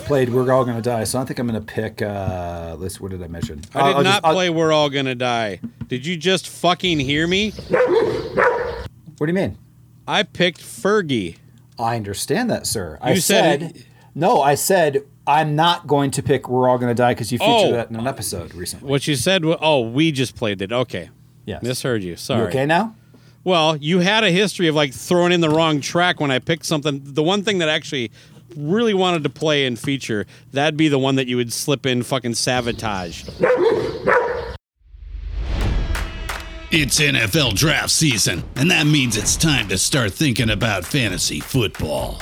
Played "We're All Gonna Die," so I think I'm gonna pick. Uh, let's. What did I mention? I did I'll- I'll not just- I'll- play We're All Gonna Die. Did you just fucking hear me? What do you mean? I picked Fergie. I understand that, sir. I You said said, no. I said I'm not going to pick "We're All Gonna Die" because you featured Oh. that in an episode recently. What you said oh, we just played it. Okay. Yes. Misheard you. Sorry. You okay now? Well, you had a history of like throwing in the wrong track when I picked something. The one thing that actually really wanted to play and feature, that'd be the one that you would slip in fucking sabotage. It's NFL draft season, and that means it's time to start thinking about fantasy football.